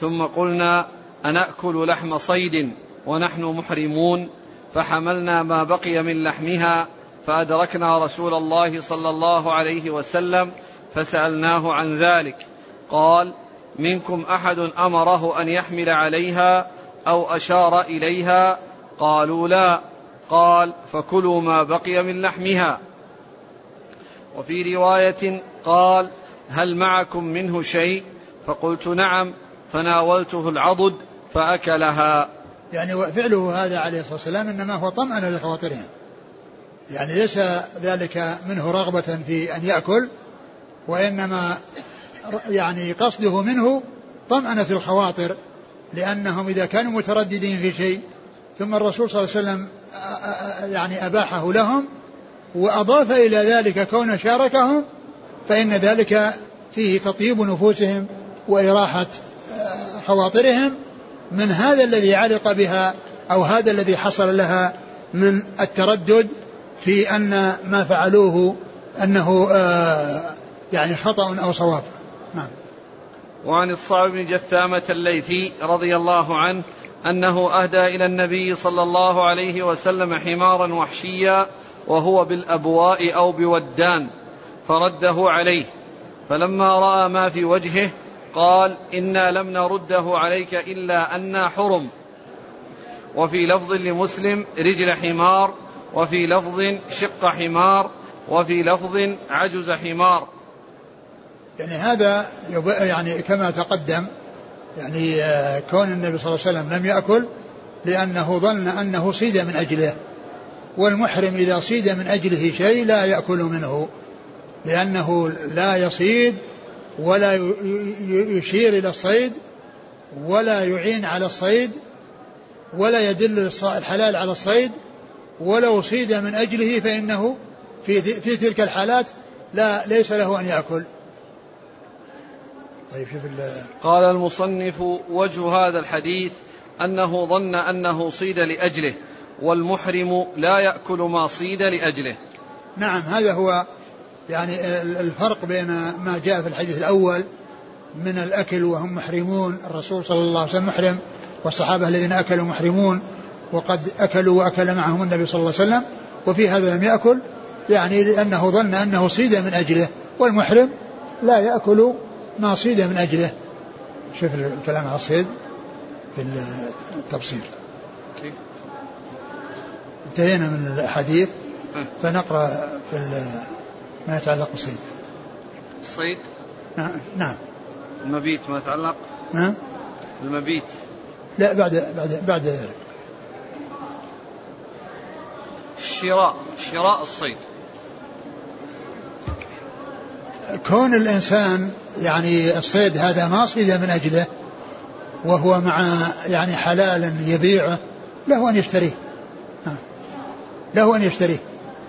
ثم قلنا أنأكل لحم صيد ونحن محرمون فحملنا ما بقي من لحمها فأدركنا رسول الله صلى الله عليه وسلم فسألناه عن ذلك قال منكم أحد أمره أن يحمل عليها أو أشار إليها؟ قالوا لا. قال فكلوا ما بقي من لحمها. وفي رواية قال هل معكم منه شيء؟ فقلت نعم فناولته العضد فأكلها. يعني فعله هذا عليه الصلاة والسلام إنما هو طمأن لخواطرهم. يعني ليس ذلك منه رغبة في أن يأكل وإنما يعني قصده منه طمأنة الخواطر لأنهم إذا كانوا مترددين في شيء ثم الرسول صلى الله عليه وسلم يعني أباحه لهم وأضاف إلى ذلك كون شاركهم فإن ذلك فيه تطيب نفوسهم وإراحة خواطرهم من هذا الذي علق بها أو هذا الذي حصل لها من التردد في أن ما فعلوه أنه يعني خطأ أو صواب. نعم. وعن الصعب بن جثامة الليثي رضي الله عنه أنه أهدى إلى النبي صلى الله عليه وسلم حمارا وحشيا وهو بالأبواء أو بودان. فرده عليه. فلما رأى ما في وجهه قال إنا لم نرده عليك إلا أنا حرم. وفي لفظ لمسلم رجل حمار. وفي لفظ شق حمار. وفي لفظ عجز حمار. يعني هذا يعني كما تقدم يعني آه، كون النبي صلى الله عليه وسلم لم يأكل لأنه ظن أنه صيد من أجله والمحرم إذا صيد من أجله شيء لا يأكل منه. لأنه لا يصيد ولا يشير إلى الصيد ولا يعين على الصيد ولا يدل الحلال على الصيد ولو صيد من أجله فإنه في, في تلك الحالات لا ليس له أن يأكل. طيب شوف قال المصنف وجه هذا الحديث أنه ظن أنه صيد لأجله والمحرم لا يأكل ما صيد لأجله. نعم هذا هو يعني الفرق بين ما جاء في الحديث الأول من الأكل وهم محرمون الرسول صلى الله عليه وسلم محرم والصحابة الذين أكلوا محرمون وقد أكلوا وأكل معهم النبي صلى الله عليه وسلم وفي هذا لم يأكل يعني لأنه ظن أنه صيد من أجله والمحرم لا يأكل ما صيد من أجله. شوف الكلام على الصيد في التبصير انتهينا من الأحاديث فنقرأ في ما يتعلق بالصيد. الصيد؟ نعم نعم. المبيت ما يتعلق؟ نعم المبيت. لا بعد بعد بعد ذلك. الشراء شراء الصيد. كون الإنسان يعني الصيد هذا ما صيد من أجله وهو مع يعني حلال يبيعه له أن يشتريه. له أن يشتريه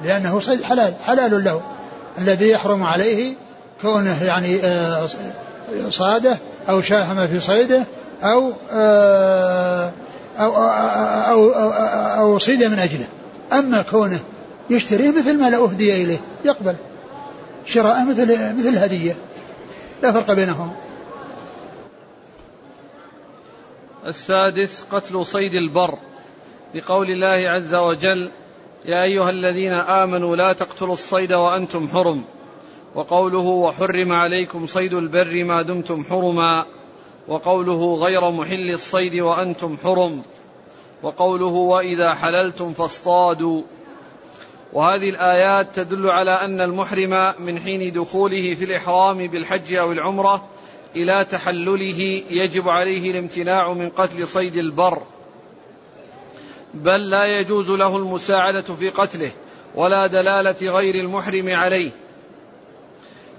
لأنه صيد حلال حلال له. الذي يحرم عليه كونه يعني آه، صاده أو شاهم في صيده أو آه، أو أو, أو, أو صيد من أجله. أما كونه يشتريه مثل ما لا أهدي إليه يقبل. شراءه مثل مثل الهدية لا فرق بينهم. السادس قتل صيد البر. لقول الله عز وجل يا أيها الذين آمنوا لا تقتلوا الصيد وأنتم حرم. وقوله وحرم عليكم صيد البر ما دمتم حرما. وقوله غير محل الصيد وأنتم حرم. وقوله وإذا حللتم فاصطادوا. وهذه الآيات تدل على أن المحرم من حين دخوله في الإحرام بالحج أو العمرة إلى تحلله يجب عليه الامتناع من قتل صيد البر. بل لا يجوز له المساعدة في قتله ولا دلالة غير المحرم عليه.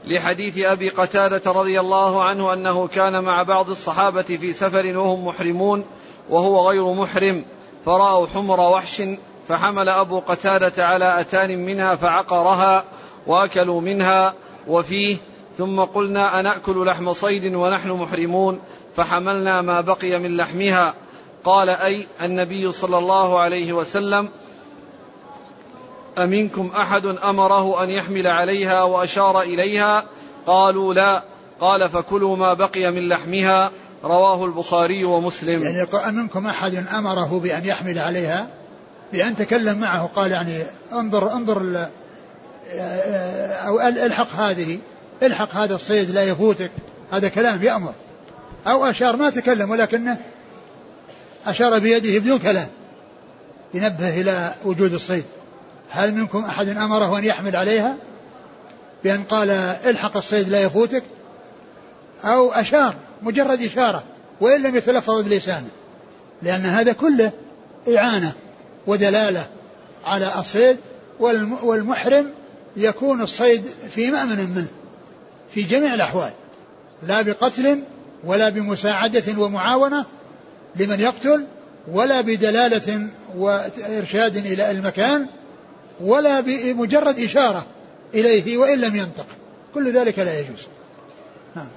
لحديث أبي قتادة رضي الله عنه أنه كان مع بعض الصحابة في سفر وهم محرمون وهو غير محرم فرأوا حمر وحش فحمل أبو قتادة على أتان منها فعقرها وأكلوا منها وفيه ثم قلنا أنأكل لحم صيد ونحن محرمون فحملنا ما بقي من لحمها. قال أي النبي صلى الله عليه وسلم أمنكم أحد أمره أن يحمل عليها وأشار إليها؟ قالوا لا. قال فكلوا ما بقي من لحمها. رواه البخاري ومسلم. يعني أمنكم أحد أمره بأن يحمل عليها؟ بأن تكلم معه. قال يعني انظر انظر أو الحق هذه. الحق هذا الصيد لا يفوتك. هذا كلام يأمر. أو أشار ما تكلم ولكنه أشار بيده بدون كلام ينبه إلى وجود الصيد. هل منكم أحد أمره أن يحمل عليها؟ بأن قال الحق الصيد لا يفوتك. أو أشار مجرد إشارة وإن لم يتلفظ بلسانه. لأن هذا كله إعانة ودلالة على الصيد والمحرم يكون الصيد في مأمن منه في جميع الأحوال. لا بقتل ولا بمساعدة ومعاونة لمن يقتل ولا بدلالة وإرشاد إلى المكان ولا بمجرد إشارة إليه وإن لم ينطق. كل ذلك لا يجوز. نعم.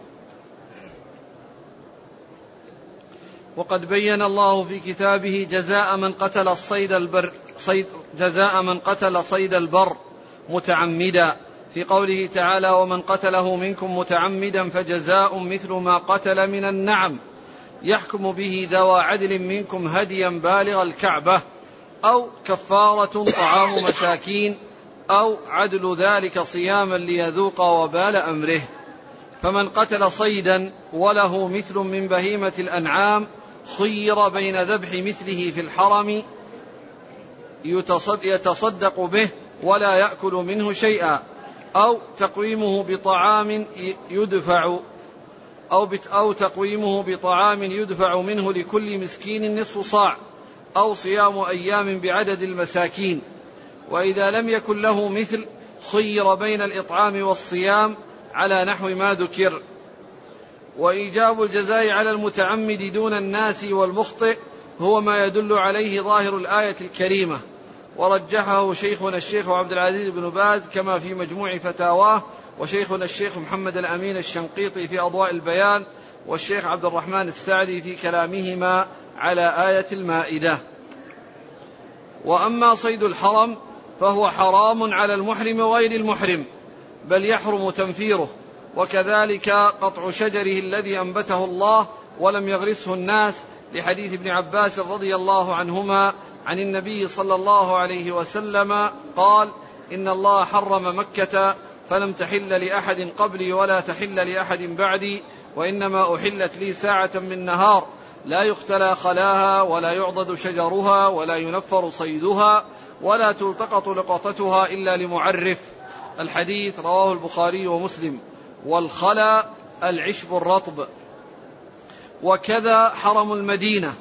وقد بين الله في كتابه جزاء من قتل الصيد البر صيد جزاء من قتل صيد البر متعمدا. في قوله تعالى ومن قتله منكم متعمدا فجزاء مثل ما قتل من النعم. يحكم به ذوى عدل منكم هديا بالغ الكعبة أو كفارة طعام مساكين أو عدل ذلك صياما ليذوق وبال أمره. فمن قتل صيدا وله مثل من بهيمة الأنعام خير بين ذبح مثله في الحرم يتصدق به ولا يأكل منه شيئا أو تقويمه بطعام يدفع أو أو تقويمه بطعام يدفع منه لكل مسكين نصف صاع أو صيام أيام بعدد المساكين. وإذا لم يكن له مثل خير بين الإطعام والصيام على نحو ما ذكر. وإيجاب الجزاء على المتعمد دون الناس والمخطئ هو ما يدل عليه ظاهر الآية الكريمة. ورجحه شيخنا الشيخ عبد العزيز بن باز كما في مجموع فتاواه وشيخنا الشيخ محمد الأمين الشنقيطي في أضواء البيان والشيخ عبد الرحمن السعدي في كلامهما على آية المائدة. وأما صيد الحرم فهو حرام على المحرم وغير المحرم بل يحرم تنفيره وكذلك قطع شجره الذي أنبته الله ولم يغرسه الناس لحديث ابن عباس رضي الله عنهما عن النبي صلى الله عليه وسلم قال إن الله حرم مكة فلم تحل لأحد قبلي ولا تحل لأحد بعدي وإنما أحلت لي ساعة من نهار. لا يختلى خلاها ولا يعضد شجرها ولا ينفر صيدها ولا تلتقط لقطتها إلا لمعرف. الحديث رواه البخاري ومسلم. والخلا العشب الرطب. وكذا حرم المدينة.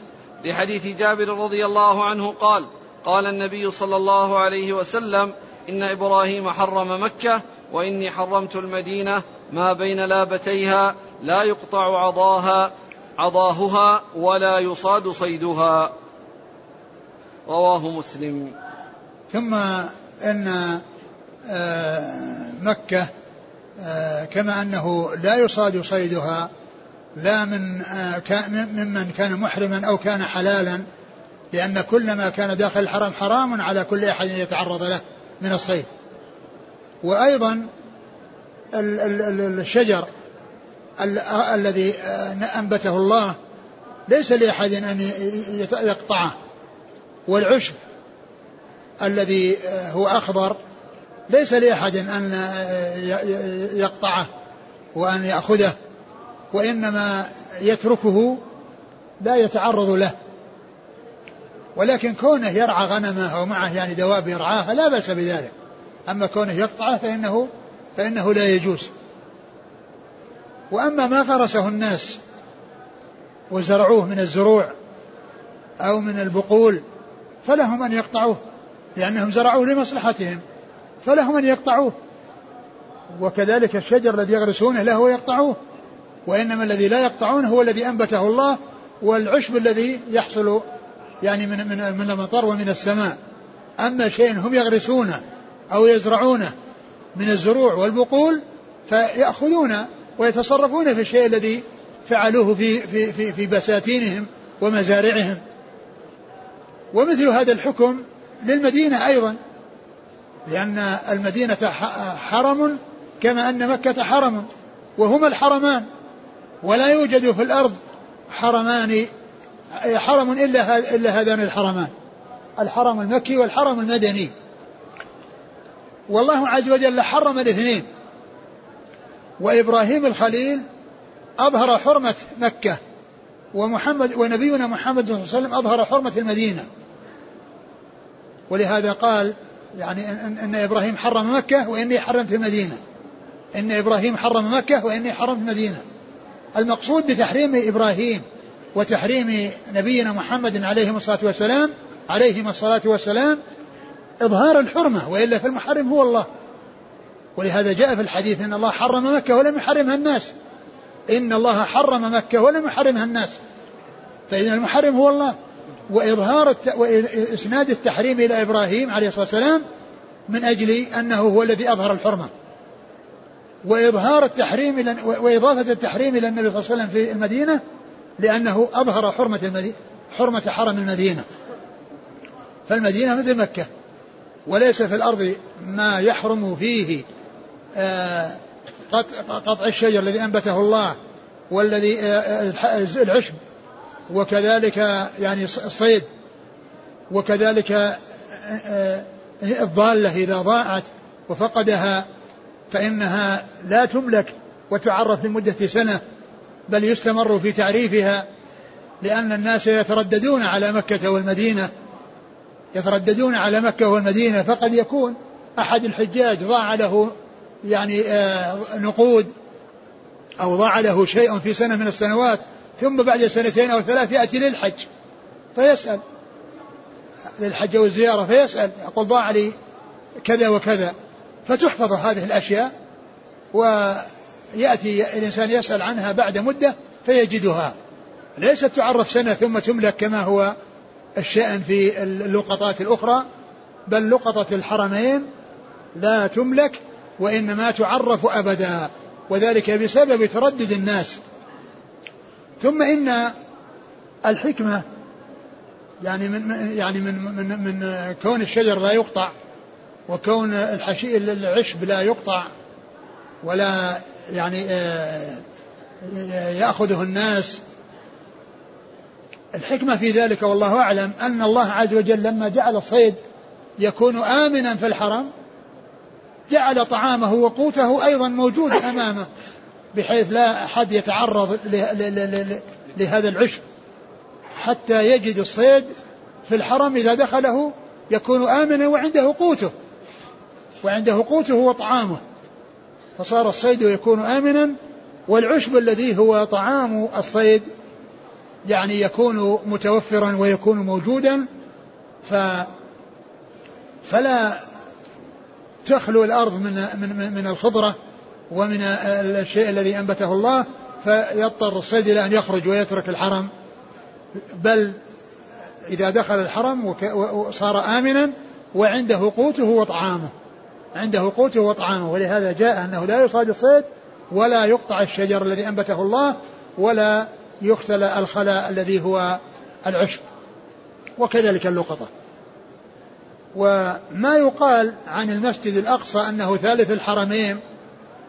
لحديث جابر رضي الله عنه قال قال النبي صلى الله عليه وسلم إن إبراهيم حرم مكة وإني حرمت المدينة ما بين لابتيها لا يقطع عضاها عضاهها ولا يصاد صيدها. رواه مسلم. ثم أن آه، مكة آه، كما أنه لا يصاد صيدها لا من آه، ممن كان محرما أو كان حلالا لأن كل ما كان داخل الحرم حرام على كل أحد يتعرض له من الصيد. وأيضا الشجر الذي أنبته الله ليس لأحد أن يقطعه. والعشب الذي هو أخضر ليس لأحد أن يقطعه وأن يأخذه وإنما يتركه لا يتعرض له. ولكن كونه يرعى غنمه أو معه يعني دواب يرعاها لا بأس بذلك. أما كونه يقطعه فإنه فإنه لا يجوز. وأما ما غرسه الناس وزرعوه من الزروع أو من البقول فلهم أن يقطعوه لأنهم زرعوه لمصلحتهم فلهم أن يقطعوه. وكذلك الشجر الذي يغرسونه له يقطعوه وإنما الذي لا يقطعونه هو الذي أنبته الله والعشب الذي يحصل يعني من من من المطر ومن السماء. أما شيء هم يغرسونه أو يزرعونه من الزروع والبقول فيأخذون ويتصرفون في الشيء الذي فعلوه في في في, في بساتينهم ومزارعهم. ومثل هذا الحكم للمدينة أيضا لأن المدينة حرم كما أن مكة حرم وهما الحرمان ولا يوجد في الأرض حرمان حرم إلا إلا هذان الحرمان الحرم المكي والحرم المدني. والله عز وجل حرم الاثنين. وإبراهيم الخليل أظهر حرمة مكة ومحمد ونبينا محمد صلى الله عليه وسلم أظهر حرمة المدينة. ولهذا قال يعني إن, إن إبراهيم حرم مكة وإني حرمت المدينة. إن إبراهيم حرم مكة وإني حرمت المدينة. المقصود بتحريم إبراهيم وتحريم نبينا محمد عليه الصلاة والسلام عليهما الصلاة والسلام إظهار الحرمة وإلا فالمحرم هو الله. ولهذا جاء في الحديث أن الله حرم مكة ولم يحرمها الناس. إن الله حرم مكة ولم يحرمها الناس. فإذا المحرم هو الله. وإظهار الت... وإسناد التحريم إلى إبراهيم عليه الصلاة والسلام من أجل أنه هو الذي أظهر الحرمة. وإظهار التحريم إلى وإضافة التحريم إلى النبي صلى الله عليه وسلم في المدينة لأنه أظهر حرمة المدينة حرمة حرم المدينة. فالمدينة مثل مكة. وليس في الأرض ما يحرم فيه آه، قطع الشجر الذي أنبته الله والذي آه، آه، العشب وكذلك يعني الصيد وكذلك الضالة إذا ضاعت وفقدها فإنها لا تملك وتعرف لمدة سنة بل يستمر في تعريفها لأن الناس يترددون على مكة والمدينة يترددون على مكة والمدينة فقد يكون أحد الحجاج ضاع له يعني آه، نقود أو ضاع له شيء في سنة من السنوات ثم بعد سنتين أو ثلاث يأتي للحج فيسأل. للحج والزيارة فيسأل. يقول ضاع لي كذا وكذا. فتحفظ هذه الأشياء ويأتي الإنسان يسأل عنها بعد مدة فيجدها. ليست تعرف سنة ثم تملك كما هو. الشأن في اللقطات الأخرى بل لقطة الحرمين لا تملك وإنما تعرف أبدا وذلك بسبب تردد الناس. ثم إن الحكمة يعني من يعني من من من كون الشجر لا يقطع وكون الحشي العشب لا يقطع ولا يعني آه، يأخذه الناس الحكمة في ذلك والله أعلم أن الله عز وجل لما جعل الصيد يكون آمنا في الحرم جعل طعامه وقوته أيضا موجود أمامه بحيث لا أحد يتعرض لهذا العشب. حتى يجد الصيد في الحرم إذا دخله يكون آمنا وعنده قوته وعنده قوته وطعامه. فصار الصيد يكون آمنا والعشب الذي هو طعام الصيد يعني يكون متوفرا ويكون موجودا ف فلا تخلو الأرض من من من الخضرة ومن الشيء الذي أنبته الله فيضطر الصيد إلى أن يخرج ويترك الحرم. بل إذا دخل الحرم وصار آمنا وعنده قوته وطعامه. عنده قوته وطعامه. ولهذا جاء أنه لا يصاد الصيد ولا يقطع الشجر الذي أنبته الله ولا يختلى الخلاء الذي هو العشب وكذلك اللقطة. وما يقال عن المسجد الأقصى أنه ثالث الحرمين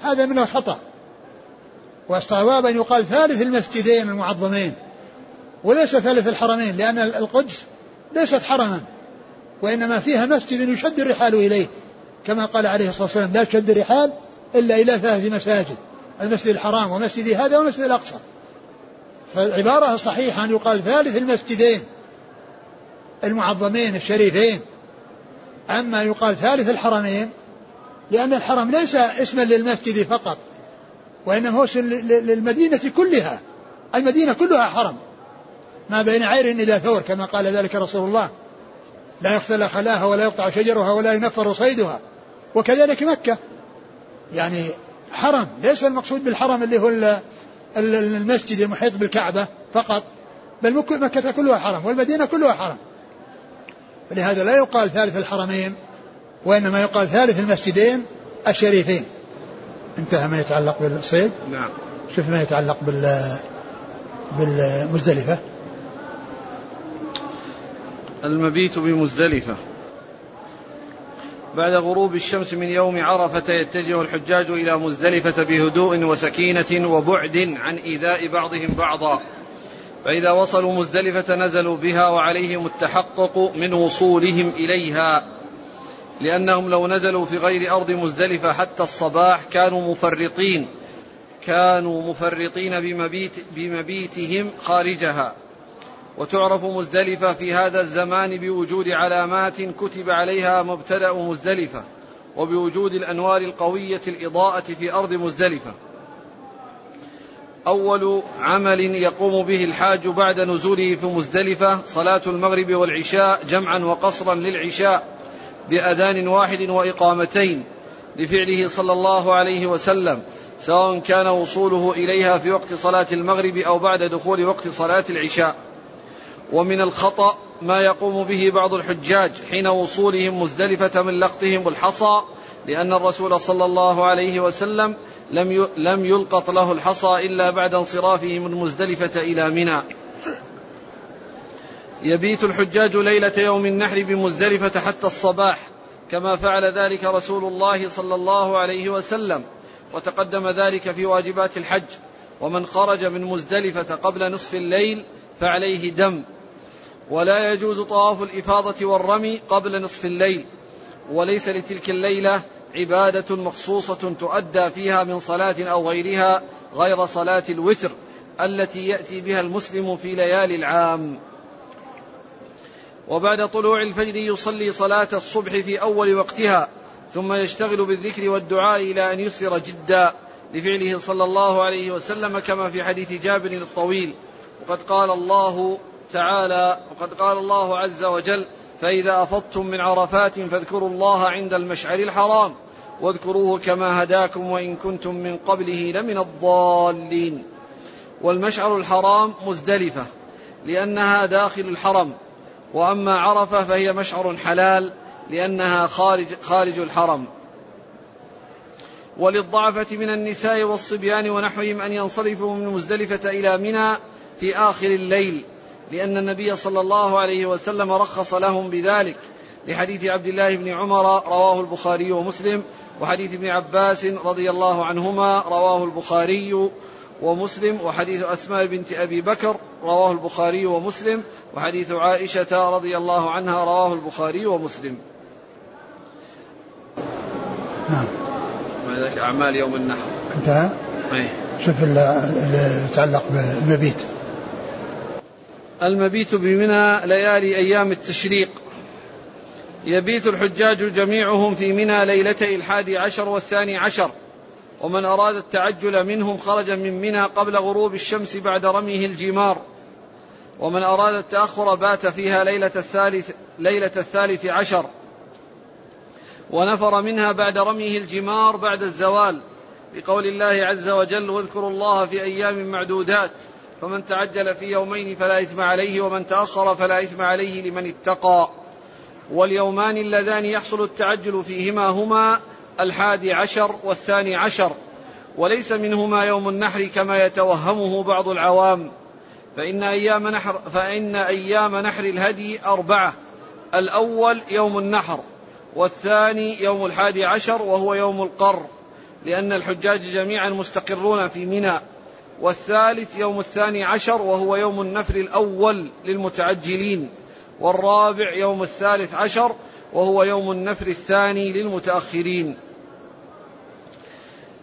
هذا من الخطأ. والصواب أن يقال ثالث المسجدين المعظمين وليس ثالث الحرمين لأن القدس ليست حرما وإنما فيها مسجد يشد الرحال إليه كما قال عليه الصلاة والسلام لا تشد الرحال إلا إلى ثلاث مساجد المسجد الحرام ومسجد هذا والمسجد الأقصى. فالعبارة الصحيحة أن يقال ثالث المسجدين المعظمين الشريفين. أما يقال ثالث الحرمين لأن الحرم ليس اسما للمسجد فقط وإنما هو للمدينة كلها. المدينة كلها حرم. ما بين عير إلى ثور كما قال ذلك رسول الله. لا يختلى خلاها ولا يقطع شجرها ولا ينفر صيدها. وكذلك مكة. يعني حرم ليس المقصود بالحرم اللي هو المسجد المحيط بالكعبة فقط بل مكة كلها حرم والمدينة كلها حرم. فلهذا لا يقال ثالث الحرمين وإنما يقال ثالث المسجدين الشريفين. انتهى ما يتعلق بالصيد. نعم. شوف ما يتعلق بال بالمزدلفة. المبيت بمزدلفة. بعد غروب الشمس من يوم عرفة يتجه الحجاج إلى مزدلفة بهدوء وسكينة وبعد عن إيذاء بعضهم بعضا. فإذا وصلوا مزدلفة نزلوا بها وعليهم التحقق من وصولهم إليها. لأنهم لو نزلوا في غير أرض مزدلفة حتى الصباح كانوا مفرطين. كانوا مفرطين بمبيت بمبيتهم خارجها. وتعرف مزدلفة في هذا الزمان بوجود علامات كتب عليها مبتدأ مزدلفة وبوجود الأنوار القوية الإضاءة في أرض مزدلفة. أول عمل يقوم به الحاج بعد نزوله في مزدلفة صلاة المغرب والعشاء جمعا وقصرا للعشاء بأذان واحد وإقامتين لفعله صلى الله عليه وسلم سواء كان وصوله إليها في وقت صلاة المغرب أو بعد دخول وقت صلاة العشاء. ومن الخطأ ما يقوم به بعض الحجاج حين وصولهم مزدلفة من لقطهم الحصى لأن الرسول صلى الله عليه وسلم لم لم يلقط له الحصى إلا بعد انصرافه من مزدلفة إلى منى. يبيت الحجاج ليلة يوم النحر بمزدلفة حتى الصباح كما فعل ذلك رسول الله صلى الله عليه وسلم وتقدم ذلك في واجبات الحج. ومن خرج من مزدلفة قبل نصف الليل فعليه دم. ولا يجوز طواف الإفاضة والرمي قبل نصف الليل. وليس لتلك الليلة عبادة مخصوصة تؤدى فيها من صلاة أو غيرها غير صلاة الوتر التي يأتي بها المسلم في ليالي العام. وبعد طلوع الفجر يصلي صلاة الصبح في أول وقتها ثم يشتغل بالذكر والدعاء إلى أن يسفر جدا لفعله صلى الله عليه وسلم كما في حديث جابر الطويل. وقد قال الله تعالى وقد قال الله عز وجل فإذا أفضتم من عرفات فاذكروا الله عند المشعر الحرام واذكروه كما هداكم وإن كنتم من قبله لمن الضالين. والمشعر الحرام مزدلفة لأنها داخل الحرم وأما عرفة فهي مشعر حلال لأنها خارج, خارج الحرم. وللضعفة من النساء والصبيان ونحوهم أن ينصرفوا من مزدلفة إلى منى في آخر الليل لأن النبي صلى الله عليه وسلم رخص لهم بذلك لحديث عبد الله بن عمر رواه البخاري ومسلم وحديث ابن عباس رضي الله عنهما رواه البخاري ومسلم وحديث أسماء بنت أبي بكر رواه البخاري ومسلم وحديث عائشة رضي الله عنها رواه البخاري ومسلم. نعم. أعمال يوم النحر. انتهى؟ أي. شوف اللي يتعلق بالمبيت المبيت بمنى ليالي أيام التشريق. يبيت الحجاج جميعهم في منى ليلتي الحادي عشر والثاني عشر ومن أراد التعجل منهم خرج من منى قبل غروب الشمس بعد رميه الجمار ومن أراد التأخر بات فيها ليلة الثالث ليلة الثالث عشر ونفر منها بعد رميه الجمار بعد الزوال. بقول الله عز وجل واذكروا الله في أيام معدودات فمن تعجل في يومين فلا إثم عليه ومن تأخر فلا إثم عليه لمن اتقى. واليومان اللذان يحصل التعجل فيهما هما الحادي عشر والثاني عشر. وليس منهما يوم النحر كما يتوهمه بعض العوام. فإن أيام نحر فإن أيام نحر الهدي أربعة. الأول يوم النحر والثاني يوم الحادي عشر وهو يوم القر. لأن الحجاج جميعا مستقرون في منى. والثالث يوم الثاني عشر وهو يوم النفر الأول للمتعجلين والرابع يوم الثالث عشر وهو يوم النفر الثاني للمتأخرين.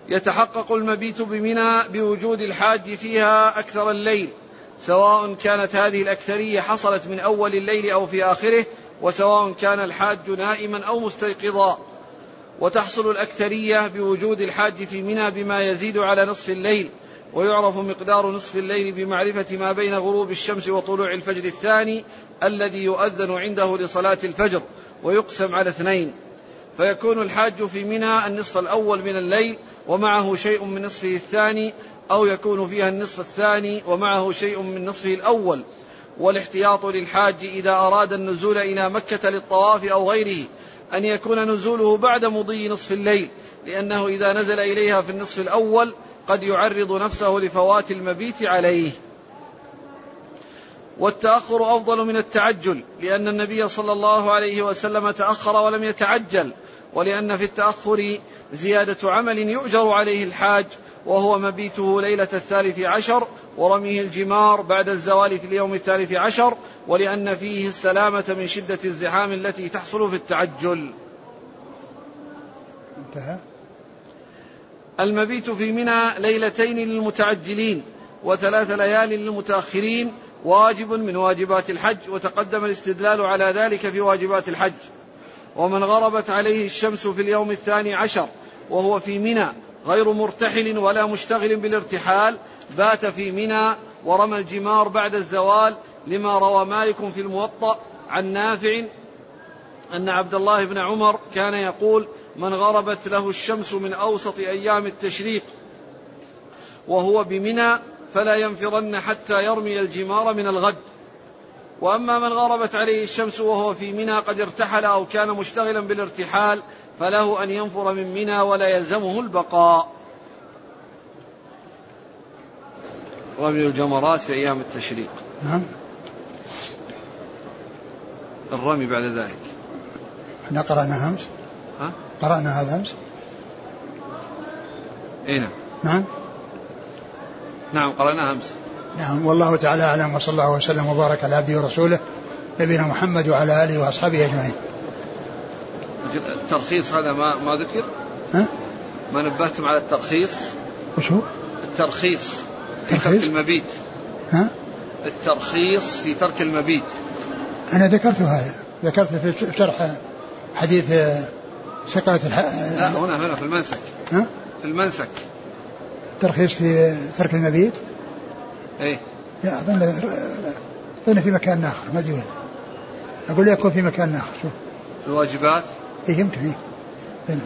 يتحقق المبيت بمنى بوجود الحاج فيها أكثر الليل سواء كانت هذه الأكثرية حصلت من أول الليل أو في آخره وسواء كان الحاج نائما أو مستيقظا. وتحصل الأكثرية بوجود الحاج في منى بما يزيد على نصف الليل ويعرف مقدار نصف الليل بمعرفة ما بين غروب الشمس وطلوع الفجر الثاني الذي يؤذن عنده لصلاة الفجر ويقسم على اثنين. فيكون الحاج في منى النصف الأول من الليل ومعه شيء من نصفه الثاني أو يكون فيها النصف الثاني ومعه شيء من نصفه الأول. والاحتياط للحاج إذا أراد النزول إلى مكة للطواف أو غيره أن يكون نزوله بعد مضي نصف الليل لأنه إذا نزل إليها في النصف الأول قد يعرض نفسه لفوات المبيت عليه. والتأخر أفضل من التعجل لأن النبي صلى الله عليه وسلم تأخر ولم يتعجل ولأن في التأخر زيادة عمل يؤجر عليه الحاج وهو مبيته ليلة الثالث عشر ورميه الجمار بعد الزوال في اليوم الثالث عشر ولأن فيه السلامة من شدة الزحام التي تحصل في التعجل. انتهى. المبيت في منى ليلتين للمتعجلين وثلاث ليال للمتأخرين واجب من واجبات الحج وتقدم الاستدلال على ذلك في واجبات الحج. ومن غربت عليه الشمس في اليوم الثاني عشر وهو في منى غير مرتحل ولا مشتغل بالارتحال بات في منى ورمى الجمار بعد الزوال لما روى مالك في الموطأ عن نافع أن عبد الله بن عمر كان يقول من غربت له الشمس من أوسط أيام التشريق وهو بمنى فلا ينفرن حتى يرمي الجمار من الغد. وأما من غربت عليه الشمس وهو في منى قد ارتحل أو كان مشتغلا بالارتحال فله أن ينفر من منى ولا يلزمه البقاء. رمي الجمرات في أيام التشريق. نعم. الرمي بعد ذلك. امس ها؟ قرأنا هذا أمس إي نعم نعم نعم قرأناها أمس نعم والله تعالى أعلم وصلى الله وسلم وبارك على عبده ورسوله نبينا محمد وعلى آله وأصحابه أجمعين الترخيص هذا ما ما ذكر؟ ها؟ ما نبهتم على الترخيص؟ وش هو؟ الترخيص في ترك المبيت ها؟ الترخيص في ترك المبيت أنا ذكرت هذا ذكرت في شرح حديث سقاية الح... لا هنا هنا في المنسك. ها؟ في المنسك. ترخيص في ترك المبيت؟ إيه. لا أظن أظن في مكان آخر ما أدري وين. أقول يكون في مكان آخر شوف. الواجبات؟ إيه يمكن إيه. هنا.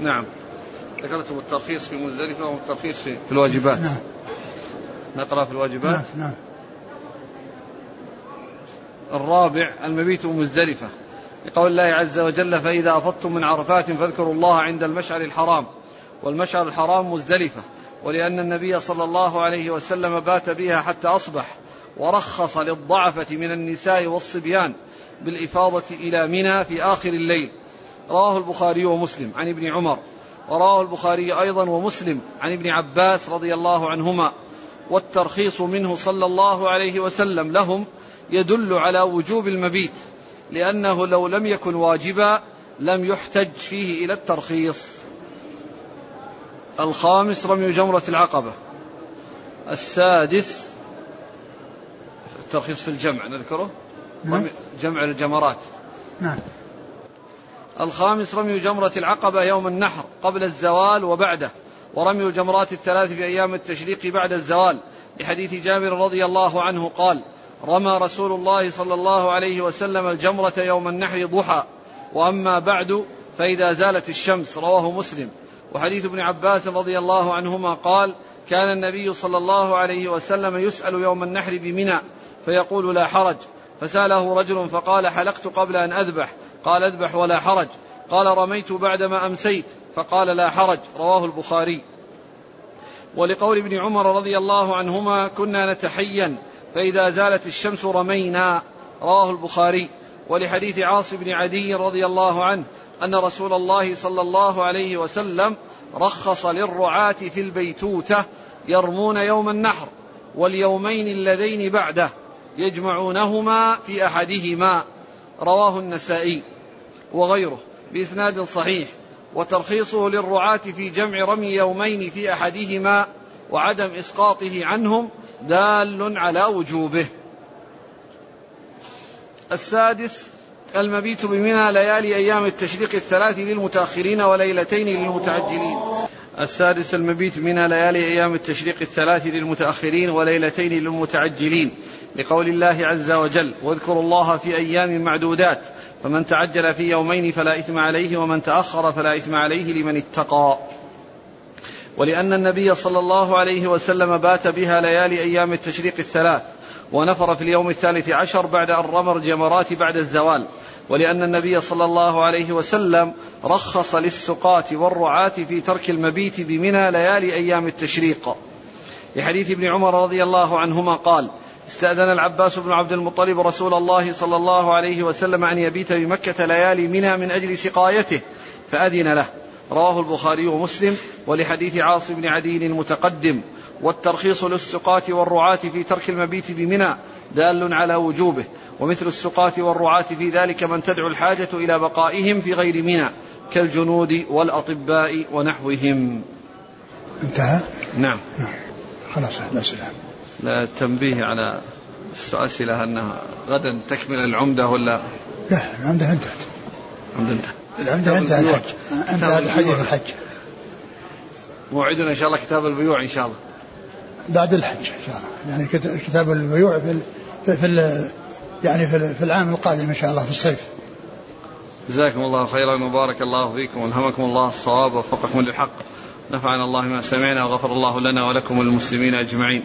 نعم. ذكرتم الترخيص في مزدلفة والترخيص في, في الواجبات. نعم. نقرأ في الواجبات. نعم نعم. الرابع المبيت مزدلفة. لقول الله عز وجل فإذا أفضتم من عرفات فاذكروا الله عند المشعر الحرام. والمشعر الحرام مزدلفة ولأن النبي صلى الله عليه وسلم بات بها حتى أصبح ورخص للضعفة من النساء والصبيان بالإفاضة إلى منى في آخر الليل. رواه البخاري ومسلم عن ابن عمر ورواه البخاري أيضا ومسلم عن ابن عباس رضي الله عنهما. والترخيص منه صلى الله عليه وسلم لهم يدل على وجوب المبيت. لأنه لو لم يكن واجبا لم يحتج فيه إلى الترخيص. الخامس رمي جمرة العقبة. السادس الترخيص في الجمع نذكره؟ نعم. رمي جمع الجمرات. نعم. الخامس رمي جمرة العقبة يوم النحر قبل الزوال وبعده ورمي الجمرات الثلاث في أيام التشريق بعد الزوال. لحديث جابر رضي الله عنه قال رمى رسول الله صلى الله عليه وسلم الجمرة يوم النحر ضحى. وأما بعد فإذا زالت الشمس رواه مسلم. وحديث ابن عباس رضي الله عنهما قال كان النبي صلى الله عليه وسلم يسأل يوم النحر بمنى فيقول لا حرج. فسأله رجل فقال حلقت قبل أن أذبح. قال أذبح ولا حرج. قال رميت بعدما أمسيت. فقال لا حرج. رواه البخاري. ولقول ابن عمر رضي الله عنهما كنا نتحين. فإذا زالت الشمس رمينا رواه البخاري. ولحديث عاص بن عدي رضي الله عنه أن رسول الله صلى الله عليه وسلم رخص للرعاة في البيتوتة يرمون يوم النحر واليومين اللذين بعده يجمعونهما في أحدهما. رواه النسائي وغيره بإسناد صحيح. وترخيصه للرعاة في جمع رمي يومين في أحدهما وعدم إسقاطه عنهم دال على وجوبه. السادس المبيت بمنى ليالي أيام التشريق الثلاث للمتأخرين وليلتين للمتعجلين. السادس المبيت من ليالي أيام التشريق الثلاث للمتأخرين وليلتين للمتعجلين. لقول الله عز وجل واذكروا الله في أيام معدودات فمن تعجل في يومين فلا إثم عليه ومن تأخر فلا إثم عليه لمن اتقى. ولأن النبي صلى الله عليه وسلم بات بها ليالي أيام التشريق الثلاث ونفر في اليوم الثالث عشر بعد أن رمى الجمرات بعد الزوال. ولأن النبي صلى الله عليه وسلم رخص للسقاة والرعاة في ترك المبيت بمنى ليالي أيام التشريق. لحديث ابن عمر رضي الله عنهما قال استأذن العباس بن عبد المطلب رسول الله صلى الله عليه وسلم أن يبيت بمكة ليالي منى من أجل سقايته فأذن له. رواه البخاري ومسلم ولحديث عاص بن عدي المتقدم والترخيص للسقاة والرعاة في ترك المبيت بمنى دال على وجوبه ومثل السقاة والرعاة في ذلك من تدعو الحاجة إلى بقائهم في غير منى كالجنود والأطباء ونحوهم. انتهى؟ نعم. نعم. خلاص الأسئلة لا التنبيه على الأسئلة أنها غدا تكمل العمدة ولا؟ لا العمدة انتهت. العمدة انتهت. العمدة انتهى الحج. انتهى حديث الحج موعدنا إن شاء الله كتاب البيوع إن شاء الله. بعد الحج إن شاء الله. يعني كت- كتاب البيوع في ال في, في يعني في, في العام القادم إن شاء الله في الصيف. جزاكم الله خيرا وبارك الله فيكم والهمكم الله الصواب ووفقكم للحق. نفعنا الله ما سمعنا وغفر الله لنا ولكم وللمسلمين أجمعين.